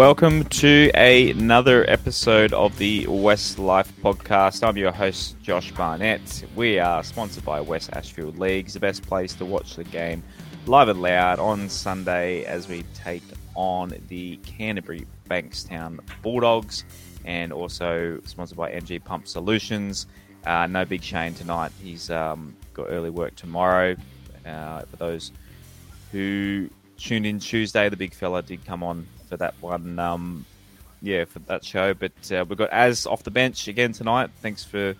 Welcome to another episode of the West Life podcast. I'm your host, Josh Barnett. We are sponsored by West Ashfield Leagues, the best place to watch the game live and loud on Sunday as we take on the Canterbury Bankstown Bulldogs, and also sponsored by NG Pump Solutions. Uh, no Big Shane tonight. He's um, got early work tomorrow. Uh, for those who tuned in Tuesday, the big fella did come on for that one. Um, yeah, for that show. But uh, we've got As off the bench again tonight. Thanks for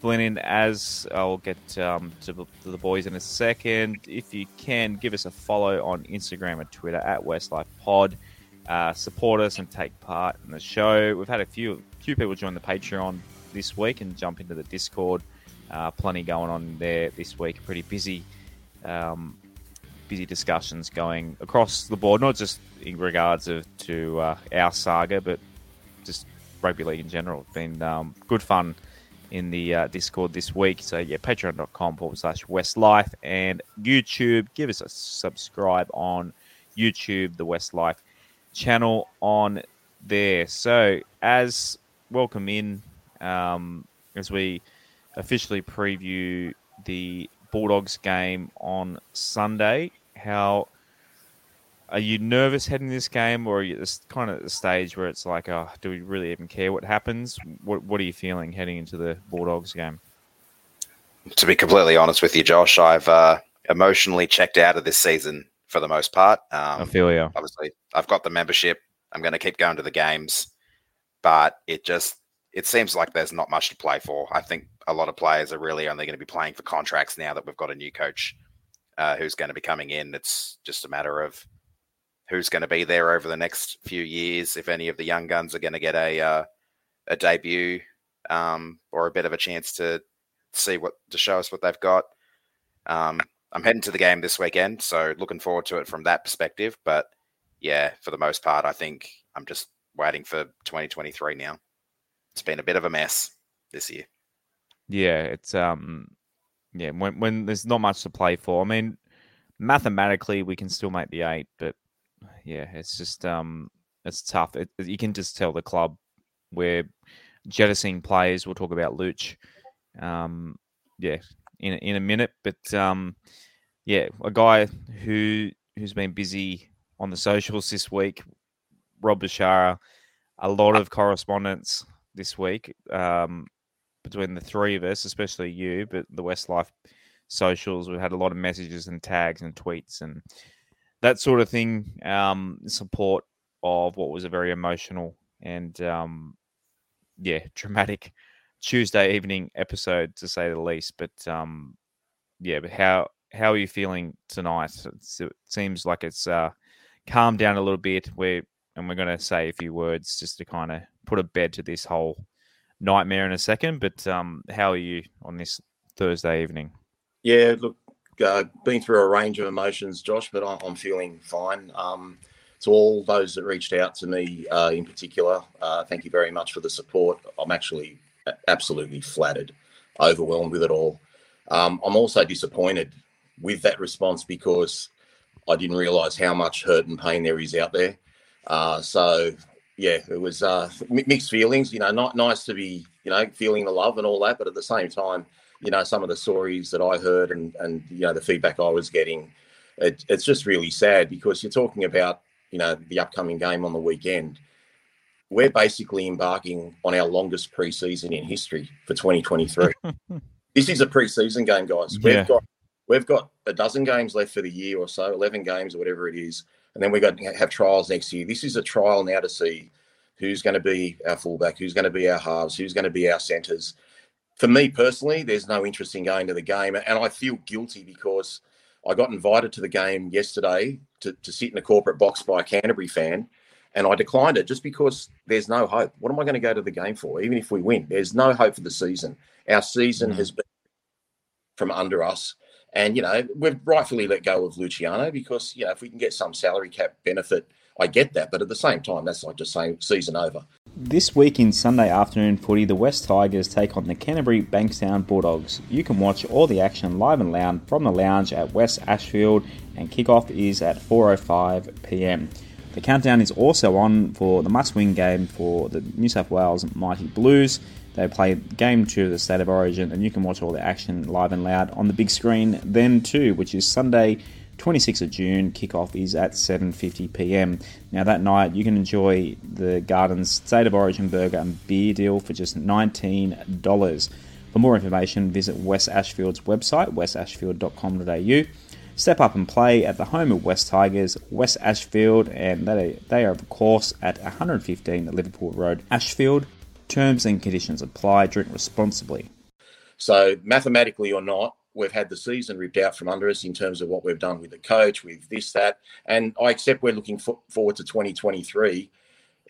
filling in, As. I'll get um, to, to, the boys in a second. If you can, give us a follow on Instagram and Twitter at Westlife Pod. Uh, support us and take part in the show. We've had a few few people join the Patreon this week and jump into the Discord. Uh, plenty going on there this week. Pretty busy. Um, busy discussions going across the board, not just in regards of to uh, our saga, but just rugby league in general. It's been um, good fun in the uh, Discord this week. So yeah, patreon.com forward slash Westlife and YouTube. Give us a subscribe on YouTube, the Westlife channel on there. So as welcome in um, as we officially preview the Bulldogs game on Sunday. How are you nervous heading this game, or are you just kind of at the stage where it's like, oh, do we really even care what happens? What What are you feeling heading into the Bulldogs game? To be completely honest with you, Josh, I've uh, emotionally checked out of this season for the most part. Um, I feel you. Obviously, I've got the membership. I'm going to keep going to the games, but it just it seems like there's not much to play for. I think a lot of players are really only going to be playing for contracts now that we've got a new coach uh, who's going to be coming in. It's just a matter of who's going to be there over the next few years. If any of the young guns are going to get a uh, a debut um, or a bit of a chance to see what to show us what they've got. Um, I'm heading to the game this weekend, so looking forward to it from that perspective. But yeah, for the most part, I think I'm just waiting for 2023 now it's been a bit of a mess this year. Yeah, it's um, yeah, when when there's not much to play for. I mean, mathematically we can still make the eight, but yeah, it's just um, it's tough. It, you can just tell the club we're jettisoning players. We'll talk about Luch, um, yeah, in in a minute. But um, yeah, a guy who who's been busy on the socials this week, Rob Bashara, a lot of correspondence this week um, between the three of us, especially you, but the Westlife socials. We've had a lot of messages and tags and tweets and that sort of thing. Um, support of what was a very emotional and um, yeah, dramatic Tuesday evening episode to say the least. But um, yeah, but how how are you feeling tonight? It's, it seems like it's uh, calmed down a little bit. We're and we're going to say a few words just to kind of put a bed to this whole nightmare in a second. But um, how are you on this Thursday evening? Yeah, look, uh, been through a range of emotions, Josh, but I'm, feeling fine. Um, to all those that reached out to me uh, in particular, uh, thank you very much for the support. I'm actually absolutely flattered, overwhelmed with it all. Um, I'm also disappointed with that response because I didn't realise how much hurt and pain there is out there. Uh, so yeah, it was uh, mixed feelings. You know, not nice to be you know feeling the love and all that, but at the same time, you know, some of the stories that I heard and and you know the feedback I was getting, it, it's just really sad because you're talking about you know the upcoming game on the weekend. We're basically embarking on our longest preseason in history for 2023. this is a preseason game, guys. We've yeah. got we've got a dozen games left for the year or so, 11 games or whatever it is and then we're going to have trials next year. This is a trial now to see who's going to be our fullback, who's going to be our halves, who's going to be our centres. For me personally, there's no interest in going to the game, and I feel guilty because I got invited to the game yesterday to, to sit in a corporate box by a Canterbury fan, and I declined it just because there's no hope. What am I going to go to the game for? Even if we win, there's no hope for the season. Our season mm-hmm. has been from under us. And, you know, we've rightfully let go of Luciano because, you know, if we can get some salary cap benefit, I get that. But at the same time, that's like just saying season over. This week in Sunday afternoon footy, the West Tigers take on the Canterbury Bankstown Bulldogs. You can watch all the action live and loud from the lounge at West Ashfield, and kickoff is at 4:05 p.m. The countdown is also on for the must win game for the New South Wales Mighty Blues. They play game two of the State of Origin, and you can watch all the action live and loud on the big screen then too, which is Sunday, 26th of June. Kickoff is at 7:50 p.m. Now that night, you can enjoy the Gardens State of Origin burger and beer deal for just $19. For more information, visit West Ashfield's website, westashfield.com.au. Step up and play at the home of West Tigers, West Ashfield, and they, they are, of course, at 115 Liverpool Road, Ashfield. Terms and conditions apply. Drink responsibly. So, mathematically or not, we've had the season ripped out from under us in terms of what we've done with the coach, with this, that. And I accept we're looking for, forward to 2023.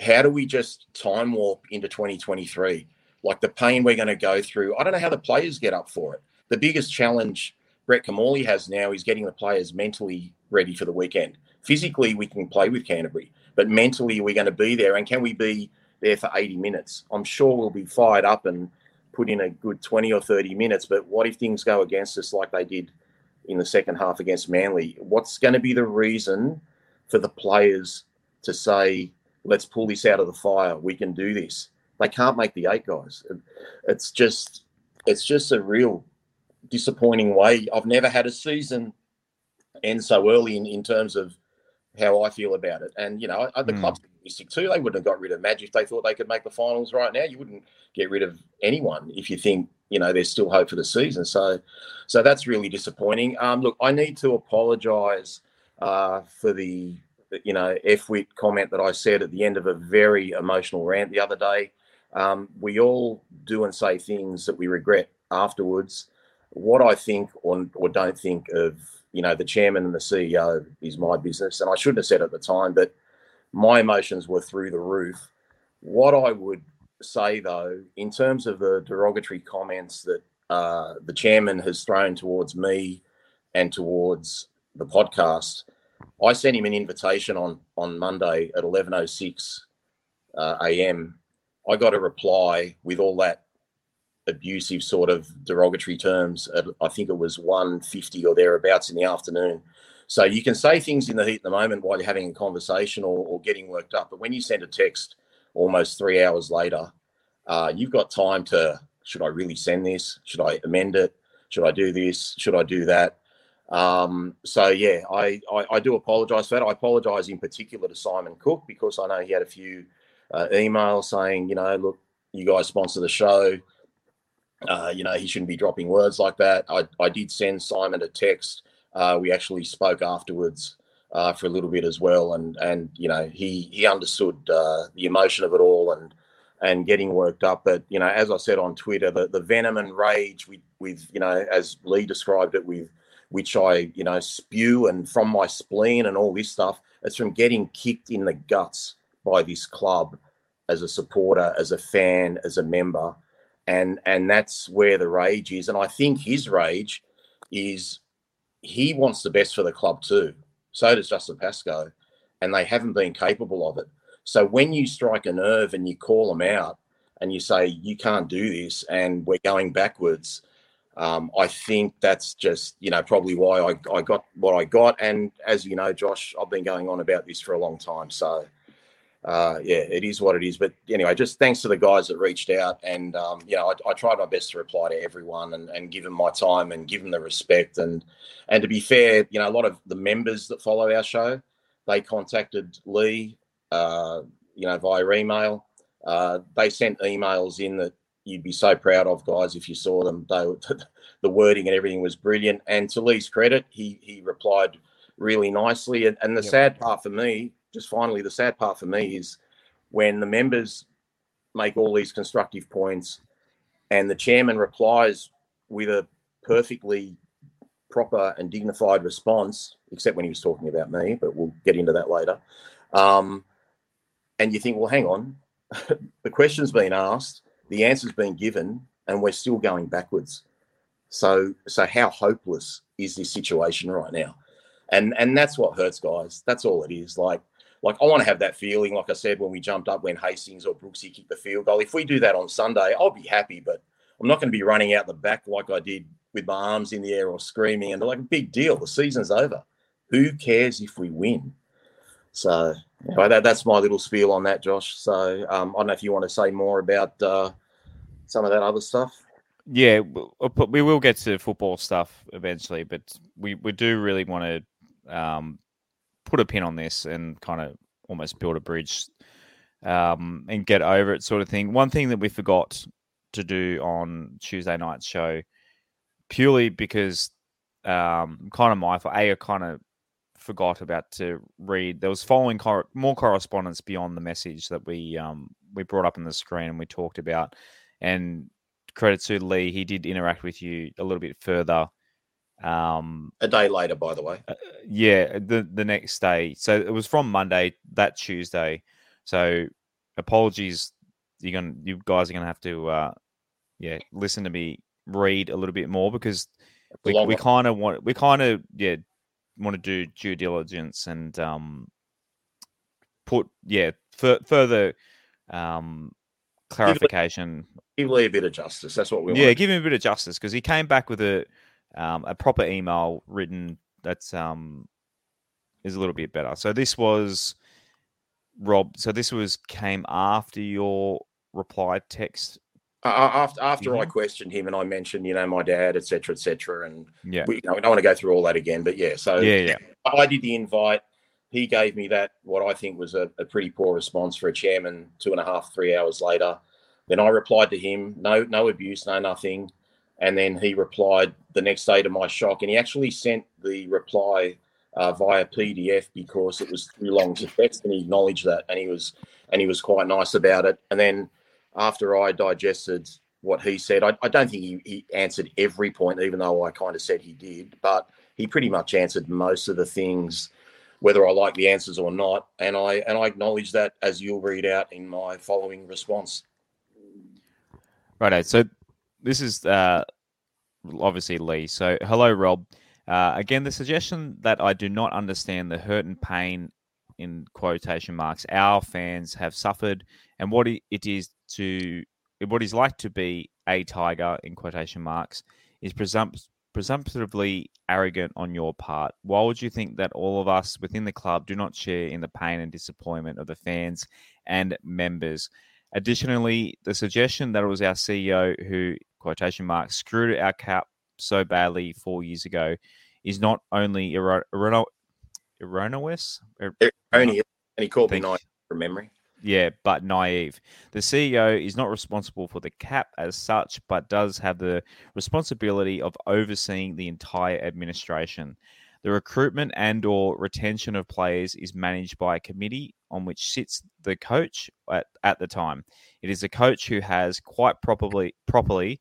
How do we just time warp into 2023? Like the pain we're going to go through, I don't know how the players get up for it. The biggest challenge Brett Kimmorley has now is getting the players mentally ready for the weekend. Physically, we can play with Canterbury, but mentally, we're going to be there. And can we be there for 80 minutes? I'm sure we'll be fired up and put in a good 20 or 30 minutes. But what if things go against us like they did in the second half against Manly? What's going to be the reason for the players to say, let's pull this out of the fire? We can do this. They can't make the eight guys. It's just, it's just a real disappointing way. I've never had a season end so early in, in terms of how I feel about it. And you know, the mm. club's optimistic too. They wouldn't have got rid of Madge if they thought they could make the finals right now. You wouldn't get rid of anyone if you think you know there's still hope for the season. So, so that's really disappointing. Um, look, I need to apologise uh, for the you know f-wit comment that I said at the end of a very emotional rant the other day. Um, we all do and say things that we regret afterwards what I think or, or don't think of, you know, the chairman and the CEO is my business. And I shouldn't have said at the time, but my emotions were through the roof. What I would say, though, in terms of the derogatory comments that uh, the chairman has thrown towards me and towards the podcast, I sent him an invitation on on Monday at 11:06 uh, a.m. I got a reply with all that abusive sort of derogatory terms. At, I think it was 150 or thereabouts in the afternoon. So you can say things in the heat of the moment while you're having a conversation or, or getting worked up. But when you send a text almost three hours later, uh, you've got time to should I really send this? Should I amend it? Should I do this? Should I do that? Um, so yeah, I, I, I do apologise for that. I apologise in particular to Simon Cook because I know he had a few uh, emails saying, you know, look, you guys sponsor the show. Uh, you know, he shouldn't be dropping words like that. I, I did send Simon a text. Uh, we actually spoke afterwards uh, for a little bit as well, and and you know he he understood uh, the emotion of it all and and getting worked up. But you know, as I said on Twitter, the, the venom and rage with with you know as Lee described it with which I you know spew and from my spleen and all this stuff. It's from getting kicked in the guts by this club as a supporter, as a fan, as a member and and that's where the rage is. And I think his rage is he wants the best for the club too. So does Justin Pascoe, and they haven't been capable of it. So when you strike a nerve and you call them out and you say you can't do this and we're going backwards, um, I think that's just you know probably why I, I got what I got. And as you know, Josh, I've been going on about this for a long time. So uh, yeah, it is what it is. But anyway, just thanks to the guys that reached out, and um, you know, I, I, tried my best to reply to everyone and, and give them my time and give them the respect. And and to be fair, you know, a lot of the members that follow our show, they contacted Lee, uh, you know, via email. Uh, they sent emails in that you'd be so proud of, guys, if you saw them. They, were, the wording and everything was brilliant. And to Lee's credit, he he replied really nicely. And, and the yep. sad part for me just finally, the sad part for me is when the members make all these constructive points and the chairman replies with a perfectly proper and dignified response, except when he was talking about me, but we'll get into that later. Um, and you think, well, hang on, the question's been asked, the answer's been given, and we're still going backwards. So, so how hopeless is this situation right now? And and that's what hurts, guys. That's all it is. Like like I want to have that feeling, like I said, when we jumped up when Hastings or Brooksy kicked the field goal. If we do that on Sunday, I'll be happy, but I'm not going to be running out the back like I did with my arms in the air or screaming and like a big deal. The season's over. Who cares if we win? So anyway, that, that's my little spiel on that, Josh. So um, I don't know if you want to say more about uh, some of that other stuff. Yeah, we will get to football stuff eventually, but we, we do really want to um, put a pin on this and kind of almost build a bridge um, and get over it, sort of thing. One thing that we forgot to do on Tuesday night's show, purely because um, kind of my fault. A, I kind of forgot about to read. There was following cor- more correspondence beyond the message that we um, we brought up on the screen and we talked about, and credit to Lee, he did interact with you a little bit further. Um, a day later, by the way. Uh, yeah, the the next day. So it was from Monday that Tuesday. So apologies, you're gonna you guys are gonna have to uh, yeah listen to me read a little bit more because we, we kind of want we kind of yeah want to do due diligence and um put yeah f- further um clarification give Lee a bit of justice. That's what we want. yeah, give him a bit of justice because he came back with a um, a proper email written that's um is a little bit better. So this was Rob. So this was came after your reply text. Uh, after after mm-hmm. I questioned him and I mentioned, you know, my dad, etc., etc., and yeah, we, you know, we don't want to go through all that again, but yeah. So yeah, yeah. I did the invite. He gave me that what I think was a, a pretty poor response for a chairman. Two and a half, three hours later, then I replied to him, no, no abuse, no nothing. And then he replied the next day to my shock, and he actually sent the reply uh, via PDF because it was too long to text, and he acknowledged that, and he was and he was quite nice about it. And then after I digested what he said, I, I don't think he, he answered every point, even though I kind of said he did, but he pretty much answered most of the things whether I like the answers or not. And I and I acknowledge that as you'll read out in my following response. Righto. So this is uh, obviously Lee. So hello, Rob. Uh, again, the suggestion that I do not understand the hurt and pain in quotation marks our fans have suffered and what it is to what is like to be a tiger in quotation marks is presump- presumptively arrogant on your part. Why would you think that all of us within the club do not share in the pain and disappointment of the fans and members? Additionally, the suggestion that it was our CEO who, quotation marks, screwed our cap so badly four years ago is not only erroneous. Er, erroneous? Erroneous. And he called me naive from memory. Yeah, but naive. The CEO is not responsible for the cap as such, but does have the responsibility of overseeing the entire administration. The recruitment and or retention of players is managed by a committee on which sits the coach at, at the time. It is a coach who has quite properly properly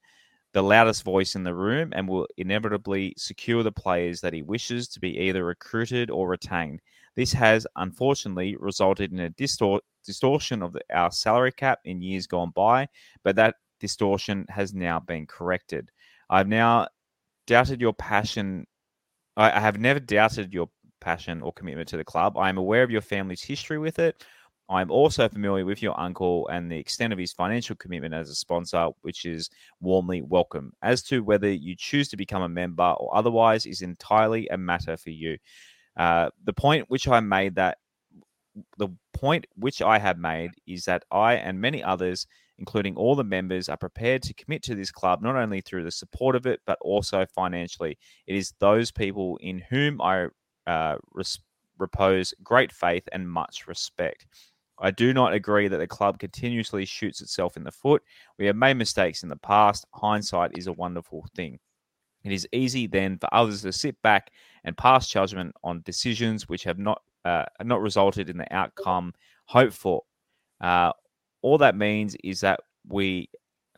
the loudest voice in the room and will inevitably secure the players that he wishes to be either recruited or retained. This has unfortunately resulted in a distor- distortion of the, our salary cap in years gone by, but that distortion has now been corrected. I've now doubted your passion I, I have never doubted your passion or commitment to the club. I am aware of your family's history with it. I am also familiar with your uncle and the extent of his financial commitment as a sponsor, which is warmly welcome. As to whether you choose to become a member or otherwise is entirely a matter for you. Uh, the point which I made that the point which I have made is that I and many others including all the members, are prepared to commit to this club not only through the support of it, but also financially. It is those people in whom I uh, repose great faith and much respect. I do not agree that the club continuously shoots itself in the foot. We have made mistakes in the past. Hindsight is a wonderful thing. It is easy then for others to sit back and pass judgment on decisions which have not uh, not resulted in the outcome hoped for. Uh, all that means is that we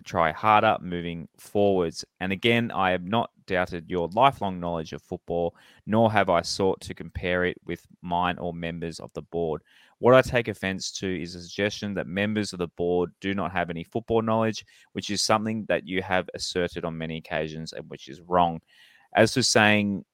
try harder moving forwards. And again, I have not doubted your lifelong knowledge of football, nor have I sought to compare it with mine or members of the board. What I take offense to is a suggestion that members of the board do not have any football knowledge, which is something that you have asserted on many occasions and which is wrong. As to saying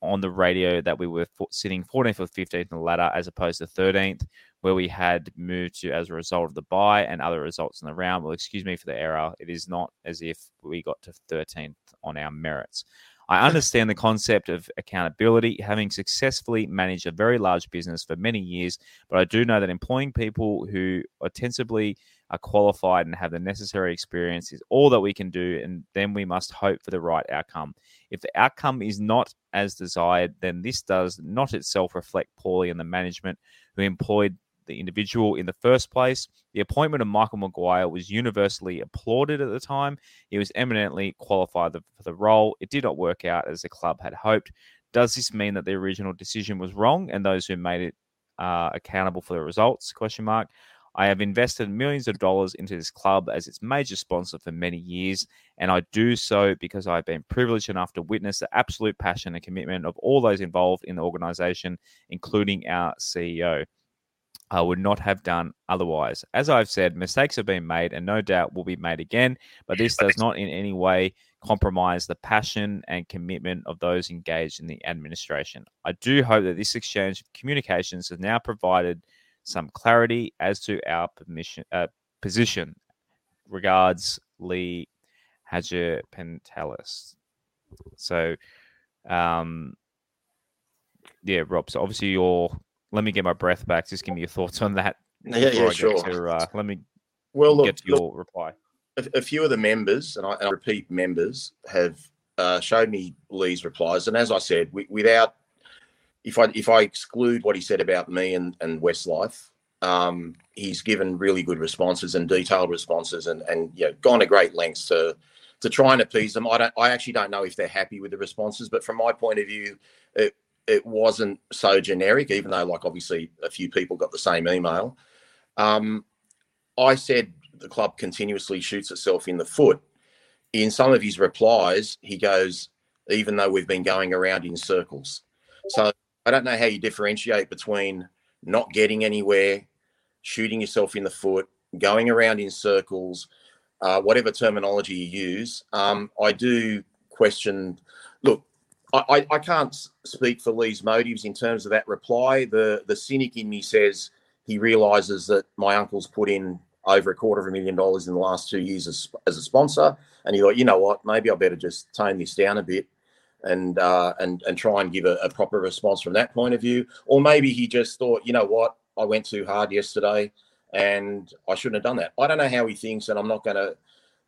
on the radio that we were sitting 14th or 15th in the ladder as opposed to 13th, where we had moved to as a result of the buy and other results in the round. Well, excuse me for the error. It is not as if we got to 13th on our merits. I understand the concept of accountability, having successfully managed a very large business for many years, but I do know that employing people who ostensibly are qualified and have the necessary experience is all that we can do, and then we must hope for the right outcome. If the outcome is not as desired, then this does not itself reflect poorly on the management who employed the individual in the first place. The appointment of Michael Maguire was universally applauded at the time. He was eminently qualified for the role. It did not work out as the club had hoped. Does this mean that the original decision was wrong and those who made it are accountable for the results? Question mark. I have invested millions of dollars into this club as its major sponsor for many years, and I do so because I've been privileged enough to witness the absolute passion and commitment of all those involved in the organization, including our CEO. I would not have done otherwise. As I've said, mistakes have been made and no doubt will be made again, but this does not in any way compromise the passion and commitment of those engaged in the administration. I do hope that this exchange of communications has now provided some clarity as to our permission, uh, position. Regards, Lee Hagipantelis. So, um, yeah, Rob. So obviously, you're. Let me get my breath back. Just give me your thoughts on that. Yeah, yeah, sure. To, uh, let me. Well, look, get your look, reply. A, a, few of the members, and I, and I repeat, members have uh, showed me Lee's replies, and as I said, we, without if I if I exclude what he said about me and and Westlife, um, he's given really good responses and detailed responses, and and you know gone to great lengths to to try and appease them. I don't. I actually don't know if they're happy with the responses, but from my point of view, it it wasn't so generic. Even though, like, obviously, a few people got the same email. Um, I said the club continuously shoots itself in the foot. In some of his replies, he goes, even though we've been going around in circles. So I don't know how you differentiate between not getting anywhere, shooting yourself in the foot, going around in circles, uh, whatever terminology you use. Um, I do question. I, I, can't speak for Lee's motives in terms of that reply. The the cynic in me says he realizes that my uncle's put in over a quarter of a million dollars in the last two years as, as a sponsor, and he thought, you know what, maybe I better just tone this down a bit and uh, and and try and give a, a, proper response from that point of view. Or maybe he just thought, you know what, I went too hard yesterday, and I shouldn't have done that. I don't know how he thinks, and I'm not going to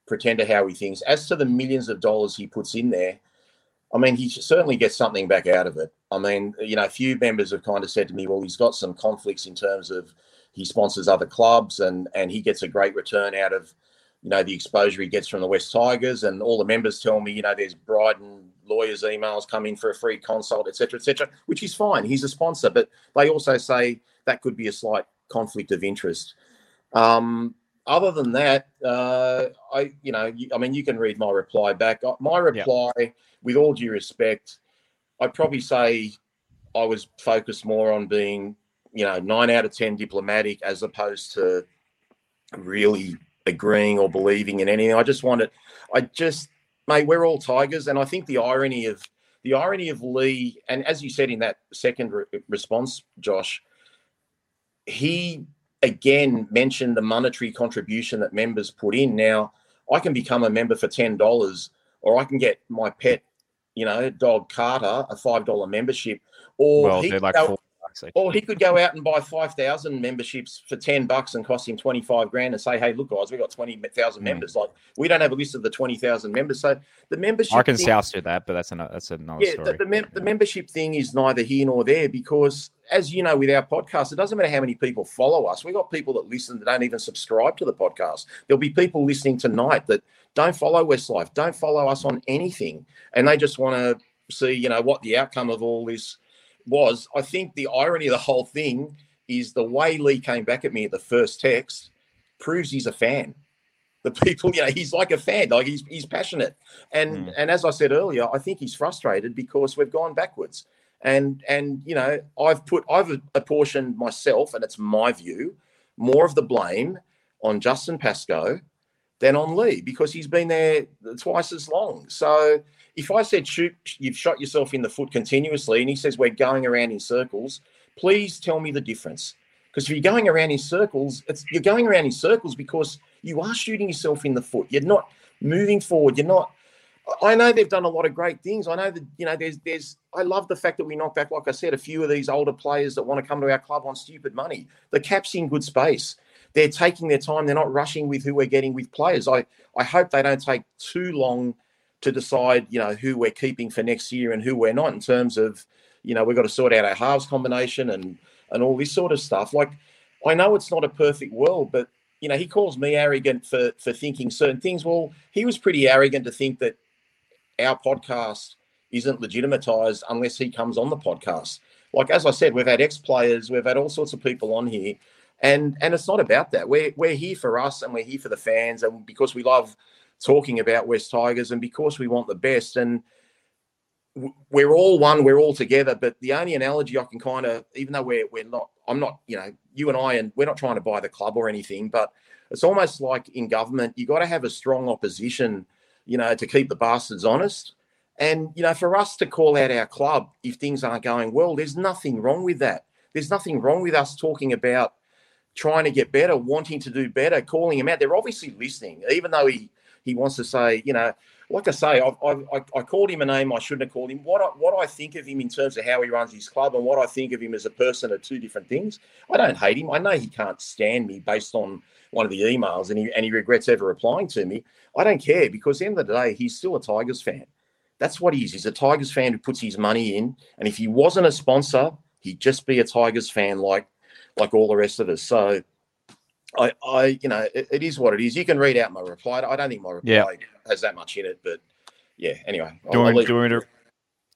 pretend to how he thinks. As to the millions of dollars he puts in there, I mean, he certainly gets something back out of it. I mean, you know, a few members have kind of said to me, well, he's got some conflicts in terms of he sponsors other clubs and and he gets a great return out of you know the exposure he gets from the West Tigers, and all the members tell me, you know, there's Bryden lawyers' emails come in for a free consult, etc., etc., which is fine. He's a sponsor, but they also say that could be a slight conflict of interest. Um, other than that, uh, I, you know, I mean, you can read my reply back. Uh, my reply, with all due respect, I'd probably say I was focused more on being, you know, nine out of ten diplomatic as opposed to really agreeing or believing in anything. I just wanted, I just, mate, we're all tigers, and I think the irony of the irony of Lee, and as you said in that second re- response, Josh, he again mentioned the monetary contribution that members put in. Now, I can become a member for ten dollars, or I can get my pet, you know, dog Carter a five dollar membership, or well, they're like go, or he could go out and buy 5,000 memberships for 10 bucks and cost him 25 grand and say, hey, look, guys, we've got 20,000 mm. members. Like, we don't have a list of the 20,000 members. So the membership. I can South do that, but that's another, that's another yeah, story. The, the, mem- the membership thing is neither here nor there because, as you know, with our podcast, it doesn't matter how many people follow us. We've got people that listen that don't even subscribe to the podcast. There'll be people listening tonight that don't follow Westlife, don't follow us on anything. And they just want to see, you know, what the outcome of all this was I think the irony of the whole thing is the way Lee came back at me at the first text proves he's a fan. The people, you know, he's like a fan, like he's he's passionate. And mm. and as I said earlier, I think he's frustrated because we've gone backwards. And and you know, I've put I've apportioned myself, and it's my view, more of the blame on Justin Pascoe than on Lee because he's been there twice as long. So if I said shoot, you've shot yourself in the foot continuously, and he says we're going around in circles, please tell me the difference. Because if you're going around in circles, you're going around in circles because you are shooting yourself in the foot. You're not moving forward. You're not I know they've done a lot of great things. I know that you know there's there's. I love the fact that we knocked back, like I said, a few of these older players that want to come to our club on stupid money. The cap's in good space. They're taking their time. They're not rushing with who we're getting with players. I I hope they don't take too long to decide, you know, who we're keeping for next year and who we're not in terms of, you know, we've got to sort out our halves combination and and all this sort of stuff. Like, I know it's not a perfect world, but you know, he calls me arrogant for for thinking certain things. Well, he was pretty arrogant to think that our podcast isn't legitimatized unless he comes on the podcast. Like as I said, we've had ex players, we've had all sorts of people on here, and and it's not about that. We're we're here for us, and we're here for the fans, and because we love talking about West Tigers, and because we want the best. And we're all one, we're all together. But the only analogy I can kind of, even though we're we're not, I'm not, you know, you and I, and we're not trying to buy the club or anything, but it's almost like in government, you got to have a strong opposition, you know, to keep the bastards honest. And you know, for us to call out our club if things aren't going well, there's nothing wrong with that. There's nothing wrong with us talking about trying to get better, wanting to do better, calling him out. They're obviously listening, even though he he wants to say, you know, like I say, I, I, I called him a name I shouldn't have called him. What I, what I think of him in terms of how he runs his club and what I think of him as a person are two different things. I don't hate him. I know he can't stand me based on one of the emails and he, and he regrets ever replying to me. I don't care because at the end of the day, he's still a Tigers fan. That's what he is. He's a Tigers fan who puts his money in. And if he wasn't a sponsor, he'd just be a Tigers fan like like all the rest of us. So I, I, you know, it, it is what it is. You can read out my reply. I don't think my reply yeah. has that much in it, but yeah. Anyway, do you want to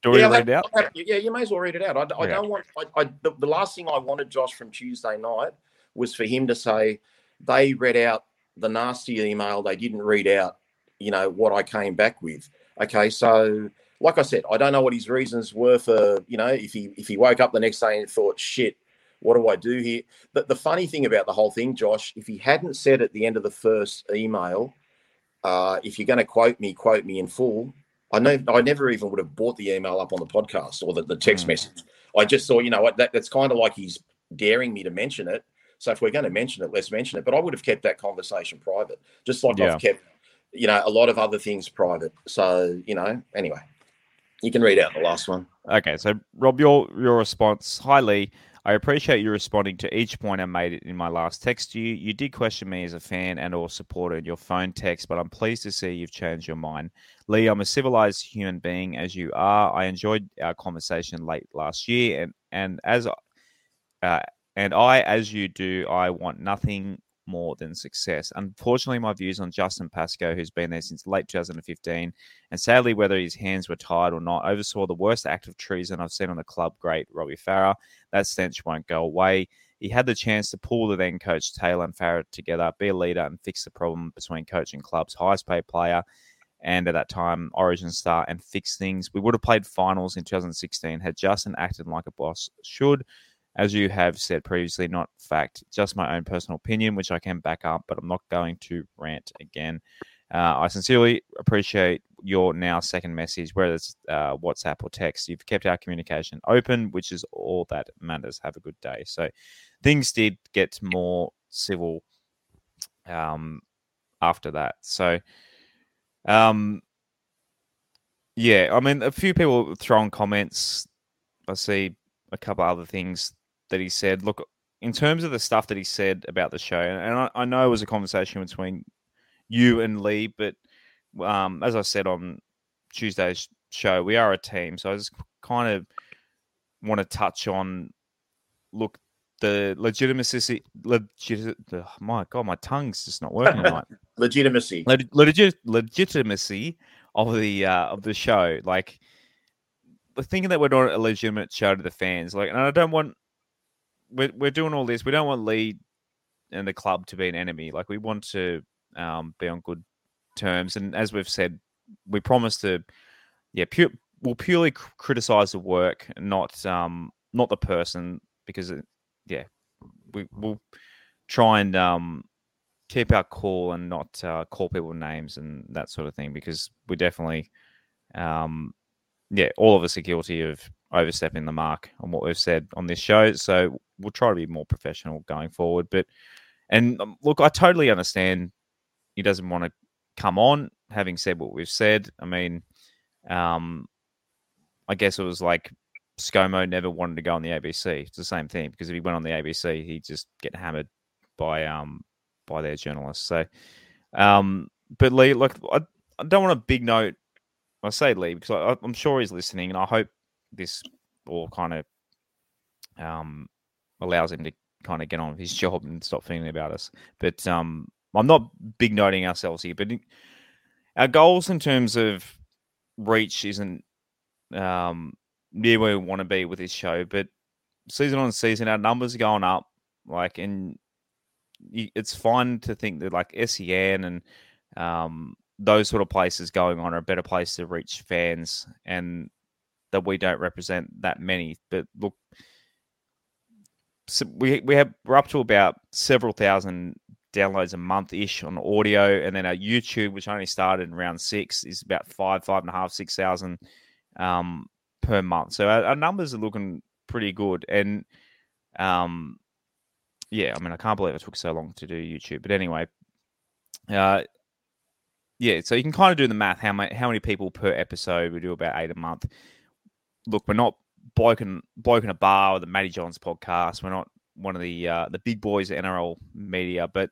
do yeah, read it out? yeah, you may as well read it out. I, I don't want. I, I the, the, last thing I wanted, Josh, from Tuesday night was for him to say they read out the nasty email. They didn't read out, you know, what I came back with. Okay, so like I said, I don't know what his reasons were for, you know, if he if he woke up the next day and thought, shit, what do I do here? But the funny thing about the whole thing, Josh, if he hadn't said at the end of the first email, uh, if you're going to quote me, quote me in full, I know I never even would have brought the email up on the podcast or the, the text mm. message. I just thought, you know what, that, that's kind of like he's daring me to mention it. So if we're going to mention it, let's mention it. But I would have kept that conversation private, just like yeah. I've kept, you know, a lot of other things private. So you know, anyway, you can read out the last one. Okay, so Rob, your your response, hi Lee. I appreciate you responding to each point I made in my last text to you. You did question me as a fan and or supporter in your phone text, but I'm pleased to see you've changed your mind. Lee, I'm a civilized human being as you are. I enjoyed our conversation late last year, and and as uh, and I, as you do, I want nothing more than success. Unfortunately, my views on Justin Pascoe, who's been there since late 2015, and sadly, whether his hands were tied or not, oversaw the worst act of treason I've seen on the club great, Robbie Farah. That stench won't go away. He had the chance to pull the then coach Taylor and Farah together, be a leader, and fix the problem between coach and club's highest paid player. And at that time, Origin star and fix things. We would have played finals in 2016 had Justin acted like a boss should as you have said previously, not fact, just my own personal opinion, which I can back up, but I'm not going to rant again. Uh, I sincerely appreciate your now second message, whether it's uh, WhatsApp or text. You've kept our communication open, which is all that matters. Have a good day. So things did get more civil um, after that. So, um, yeah, I mean, a few people throwing comments. I see a couple other things that he said. Look, in terms of the stuff that he said about the show, and I, I know it was a conversation between you and Lee, but um, as I said on Tuesday's show, we are a team. So I just kind of want to touch on look the legitimacy. Legit, oh my god, my tongue's just not working right. legitimacy, legit, legitimacy of the uh, of the show. Like thinking that we're not a legitimate show to the fans. Like, and I don't want we're we're doing all this. We don't want Lee and the club to be an enemy. Like we want to um, be on good terms. And as we've said, we promise to, yeah, pure, we'll purely criticize the work, not um, not the person, because it, yeah, we will try and um, keep our cool and not uh, call people names and that sort of thing, because we definitely, um, yeah, all of us are guilty of overstepping the mark on what we've said on this show. So we'll try to be more professional going forward. But and um, look, I totally understand he doesn't want to come on. Having said what we've said, I mean, um, I guess it was like ScoMo never wanted to go on the ABC. It's the same thing because if he went on the ABC, he'd just get hammered by um by their journalists. So, um, but Lee, look, I, I don't want a big note. I say Lee because I, I'm sure he's listening, and I hope this all kind of um allows him to kind of get on with his job and stop thinking about us. But um, I'm not big noting ourselves here, but our goals in terms of reach isn't um, near where we want to be with this show. But season on season, our numbers are going up. Like, and it's fun to think that like SEN and um, those sort of places going on are a better place to reach fans, and that we don't represent that many. But look, so we we have we're up to about several thousand downloads a month ish on audio, and then our YouTube, which only started in round six, is about five, five and a half, six thousand um, per month. So our, our, numbers are looking pretty good, and um, yeah, I mean, I can't believe it took so long to do YouTube, but anyway, uh, yeah, so you can kind of do the math how many how many people per episode we do about eight a month. Look, we're not bloke in a bar or the Matty Johns podcast. We're not one of the uh, the big boys at NRL media, but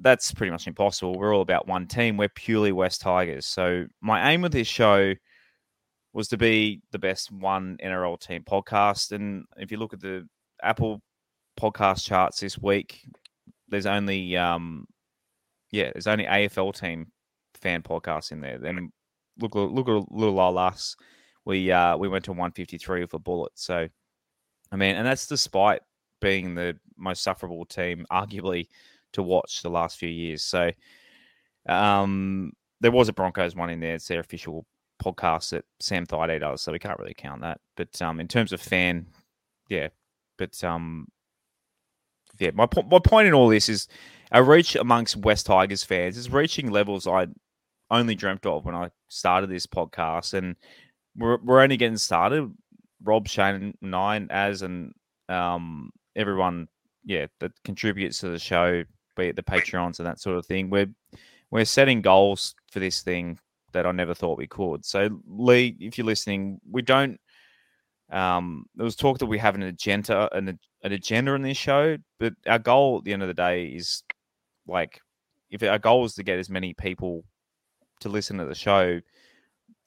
that's pretty much impossible. We're all about one team. We're purely West Tigers. So my aim with this show was to be the best one NRL team podcast. And if you look at the Apple podcast charts this week, there's only um yeah, there's only AFL team fan podcasts in there. Then look look at a little while last we uh we went to 153 with a bullet. So I mean, and that's despite being the most sufferable team, arguably, to watch the last few years. So um, there was a Broncos one in there. It's their official podcast that Sam Thaiday does, so we can't really count that. But um, in terms of fan, yeah. But um, yeah, my po- my point in all this is our reach amongst West Tigers fans is reaching levels I only dreamt of when I started this podcast, and we're we're only getting started. Rob, Shane, Nine, as and um, everyone, yeah, that contributes to the show, be it the Patreons and that sort of thing. We're we're setting goals for this thing that I never thought we could. So, Lee, if you're listening, we don't. Um, there was talk that we have an agenda, an, an agenda in this show, but our goal at the end of the day is like, if our goal is to get as many people to listen to the show,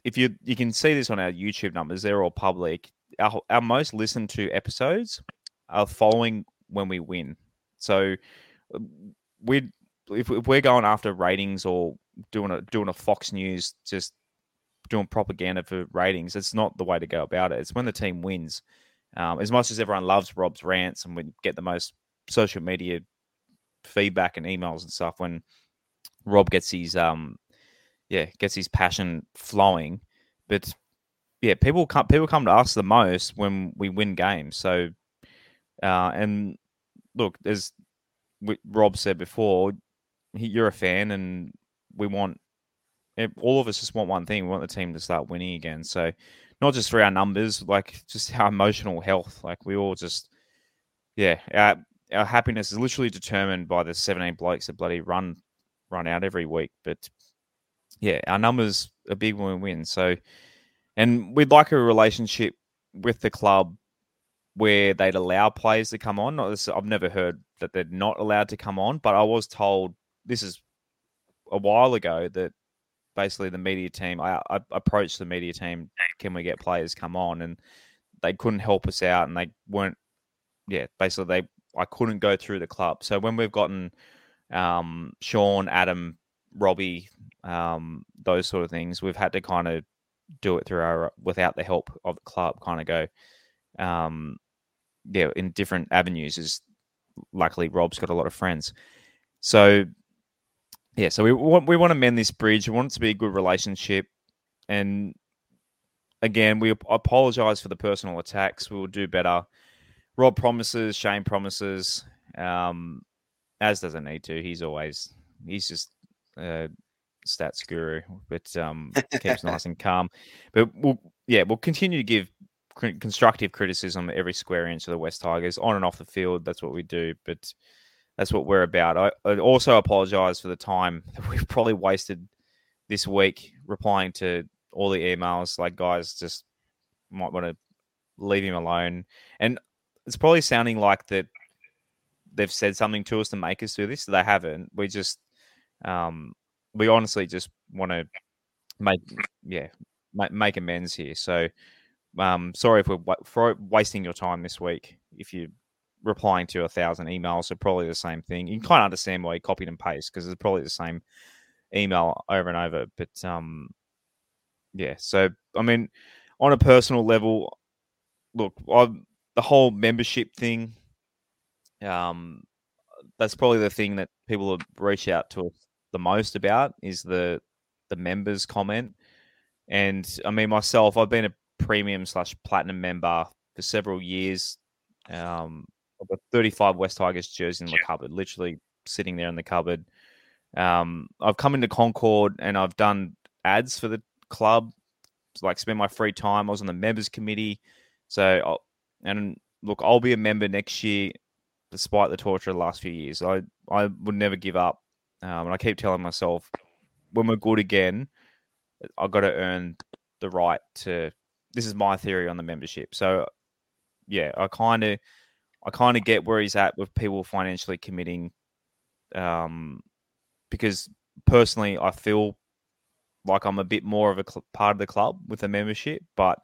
if you you can see this on our YouTube numbers, they're all public. Our our most listened to episodes are following when we win. So uh, we if, if we're going after ratings or doing a doing a Fox News just doing propaganda for ratings, it's not the way to go about it. It's when the team wins. Um, as much as everyone loves Rob's rants and we get the most social media feedback and emails and stuff when Rob gets his um yeah gets his passion flowing, but yeah people come people come to us the most when we win games. So uh, and look, as Rob said before, you're a fan, and we want all of us just want one thing: we want the team to start winning again. So, not just for our numbers, like just our emotional health. Like we all just, yeah, our our happiness is literally determined by the 17 blokes that bloody run run out every week. But yeah, our numbers are big when we win. So, and we'd like a relationship with the club where they'd allow players to come on. I've never heard that they're not allowed to come on, but I was told this is a while ago that basically the media team, I, I approached the media team, can we get players come on? And they couldn't help us out and they weren't, yeah, basically they, I couldn't go through the club. So when we've gotten um, Sean, Adam, Robbie, um, those sort of things, we've had to kind of do it through our, without the help of the club, kind of go, um, yeah, in different avenues. Is luckily Rob's got a lot of friends, so yeah. So we want we want to mend this bridge. We want it to be a good relationship, and again, we apologize for the personal attacks. We will do better. Rob promises, Shane promises, um, as doesn't need to. He's always he's just a stats guru, but um, keeps nice and calm. But we'll yeah, we'll continue to give constructive criticism every square inch of the West Tigers on and off the field. That's what we do. But that's what we're about. I, I also apologize for the time that we've probably wasted this week replying to all the emails. Like, guys, just might want to leave him alone. And it's probably sounding like that they've said something to us to make us do this. They haven't. We just, um, we honestly just want to make, yeah, make, make amends here. So, um, sorry if we're for wasting your time this week. If you're replying to a thousand emails, are probably the same thing. You can kind of understand why you copied and paste because it's probably the same email over and over. But um, yeah. So I mean, on a personal level, look, I, the whole membership thing, um, that's probably the thing that people reached out to us the most about is the the members comment. And I mean, myself, I've been a premium slash platinum member for several years. Um, I've got 35 West Tigers jerseys in the cupboard, literally sitting there in the cupboard. Um, I've come into Concord and I've done ads for the club, like spend my free time. I was on the members committee, so I'll, and look, I'll be a member next year, despite the torture of the last few years. I I would never give up, um, and I keep telling myself, when we're good again, I've got to earn the right to. This is my theory on the membership. So, yeah, I kind of, I kind of get where he's at with people financially committing, um, because personally, I feel like I'm a bit more of a cl- part of the club with a membership. But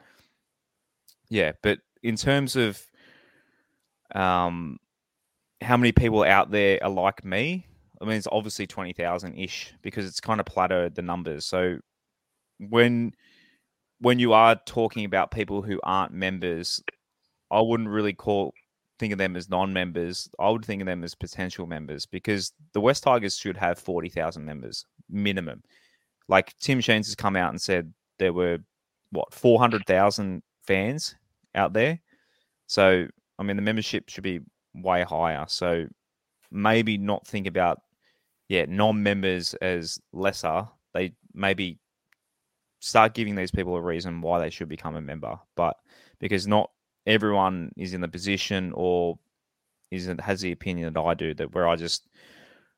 yeah, but in terms of um, how many people out there are like me, I mean, it's obviously 20,000 ish because it's kind of plateaued the numbers. So when when you are talking about people who aren't members, I wouldn't really call think of them as non-members. I would think of them as potential members because the West Tigers should have 40,000 members minimum. Like Tim Sheens has come out and said there were what 400,000 fans out there. So, I mean, the membership should be way higher. So, maybe not think about yeah, non-members as lesser. They maybe start giving these people a reason why they should become a member, but because not everyone is in the position or isn't has the opinion that I do that where I just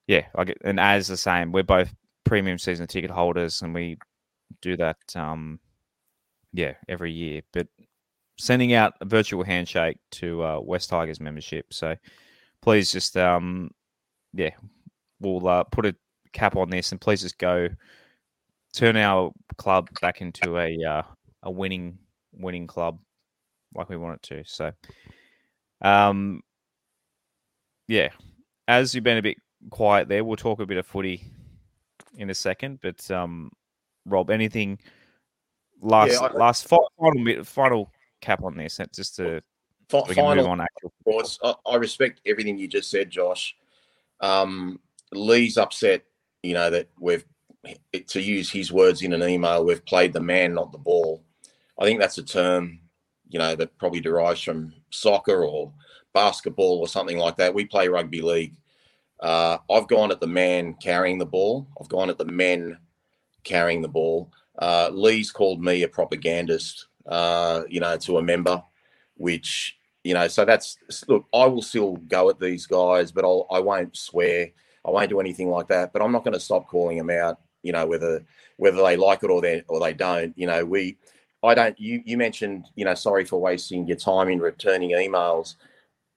yeah, I get and as the same, we're both premium season ticket holders and we do that um yeah, every year. But sending out a virtual handshake to uh, West Tigers membership. So please just um yeah, we'll uh, put a cap on this and please just go turn our club back into a uh, a winning winning club like we want it to. So, um, yeah, as you've been a bit quiet there, we'll talk a bit of footy in a second. But um, Rob, anything last yeah, last final final cap on this, just to fi- we can final, move on. Actual, course, I, I, respect everything you just said, Josh. Um, Lee's upset, you know that we've to use his words in an email, we've played the man, not the ball. I think that's a term you know, that probably derives from soccer or basketball or something like that. We play rugby league. Uh, I've gone at the man carrying the ball. I've gone at the men carrying the ball. Uh, Lee's called me a propagandist, uh, you know, to a member, which, you know, so that's, look, I will still go at these guys, but I'll, I won't swear. I won't do anything like that, but I'm not going to stop calling them out, you know, whether, whether they like it or they, or they don't, you know, we, I don't. You you mentioned you know sorry for wasting your time in returning emails.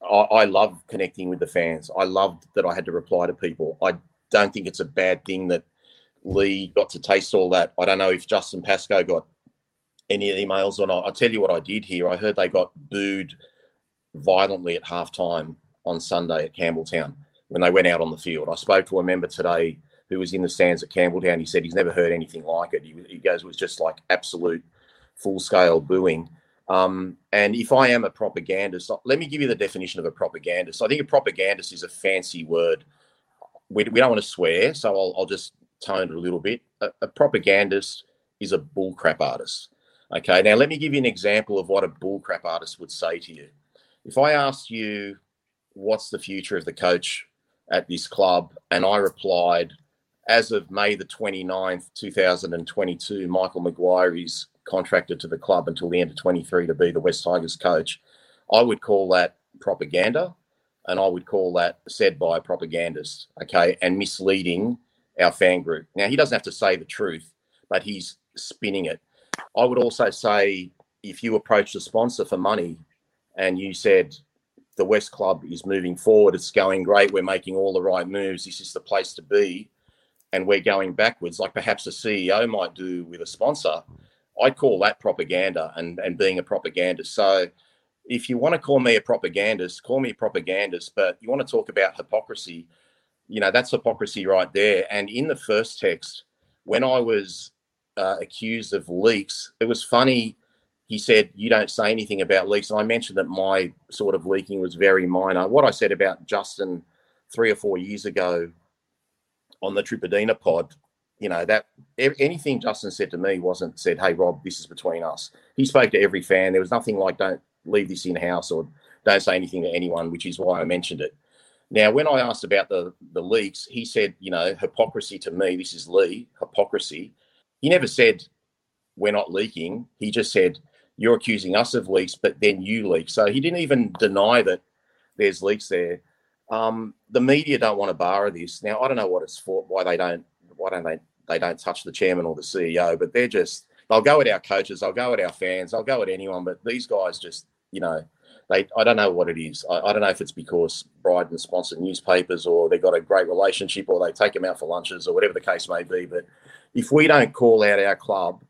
I, I love connecting with the fans. I loved that I had to reply to people. I don't think it's a bad thing that Lee got to taste all that. I don't know if Justin Pascoe got any emails or not. I'll tell you what I did here. I heard they got booed violently at halftime on Sunday at Campbelltown when they went out on the field. I spoke to a member today who was in the stands at Campbelltown. He said he's never heard anything like it. He, he goes, it was just like absolute full scale booing. Um, and if I am a propagandist, let me give you the definition of a propagandist. I think a propagandist is a fancy word. We, we don't want to swear, so I'll, I'll just tone it a little bit. A, a propagandist is a bullcrap artist. Okay, now let me give you an example of what a bullcrap artist would say to you. If I asked you, what's the future of the coach at this club? And I replied, as of May the 29th, 2022, Michael Maguire is contracted to the club until the end of 23 to be the West Tigers coach. I would call that propaganda. and I would call that said by a propagandist, okay, and misleading our fan group. Now, he doesn't have to say the truth, but he's spinning it. I would also say if you approached the sponsor for money and you said, the West Club is moving forward, it's going great, we're making all the right moves, this is the place to be, and we're going backwards, like perhaps a CEO might do with a sponsor, I call that propaganda and, and being a propagandist. So, if you want to call me a propagandist, call me a propagandist. But you want to talk about hypocrisy, you know, that's hypocrisy right there. And in the first text, when I was uh, accused of leaks, it was funny. He said, You don't say anything about leaks. And I mentioned that my sort of leaking was very minor. What I said about Justin three or four years ago on the Tripadina pod, you know, that anything Justin said to me wasn't said, Hey, Rob, this is between us. He spoke to every fan. There was nothing like, Don't leave this in house or don't say anything to anyone, which is why I mentioned it. Now, when I asked about the the leaks, he said, you know, hypocrisy to me. This is Lee hypocrisy. He never said we're not leaking. He just said you're accusing us of leaks, but then you leak. So he didn't even deny that there's leaks there. Um, the media don't want to bar this. Now I don't know what it's for, why they don't, why don't they they don't touch the chairman or the CEO, but they're just they'll go at our coaches, they'll go at our fans, they'll go at anyone, but these guys just you know, they I don't know what it is. I, I don't know if it's because Bryden sponsored newspapers or they've got a great relationship or they take them out for lunches or whatever the case may be. But if we don't call out our club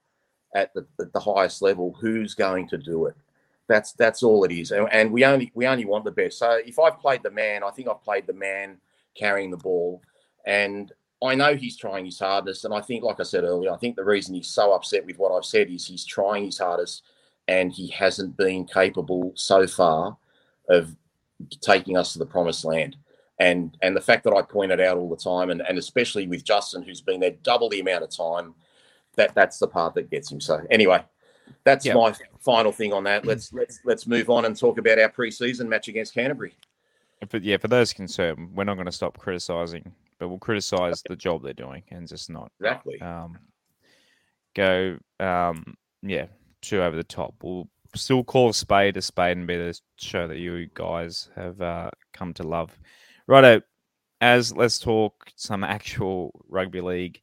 at the, at the highest level, who's going to do it? That's that's all it is, and, and we only we only want the best. So if I've played the man, I think I've played the man carrying the ball, and I know he's trying his hardest. And I think, like I said earlier, I think the reason he's so upset with what I've said is he's trying his hardest and he hasn't been capable so far of taking us to the promised land. And and the fact that I pointed out all the time, and, and especially with Justin, who's been there double the amount of time, that that's the part that gets him. So anyway, that's yep. my final thing on that. Let's let's let's move on and talk about our preseason match against Canterbury. But yeah, for those concerned, we're not going to stop criticizing, but we'll criticize the job they're doing and just not exactly um, go. Um, yeah, too over the top. We'll still call a spade a spade and be the show that you guys have uh, come to love. Righto, as let's talk some actual rugby league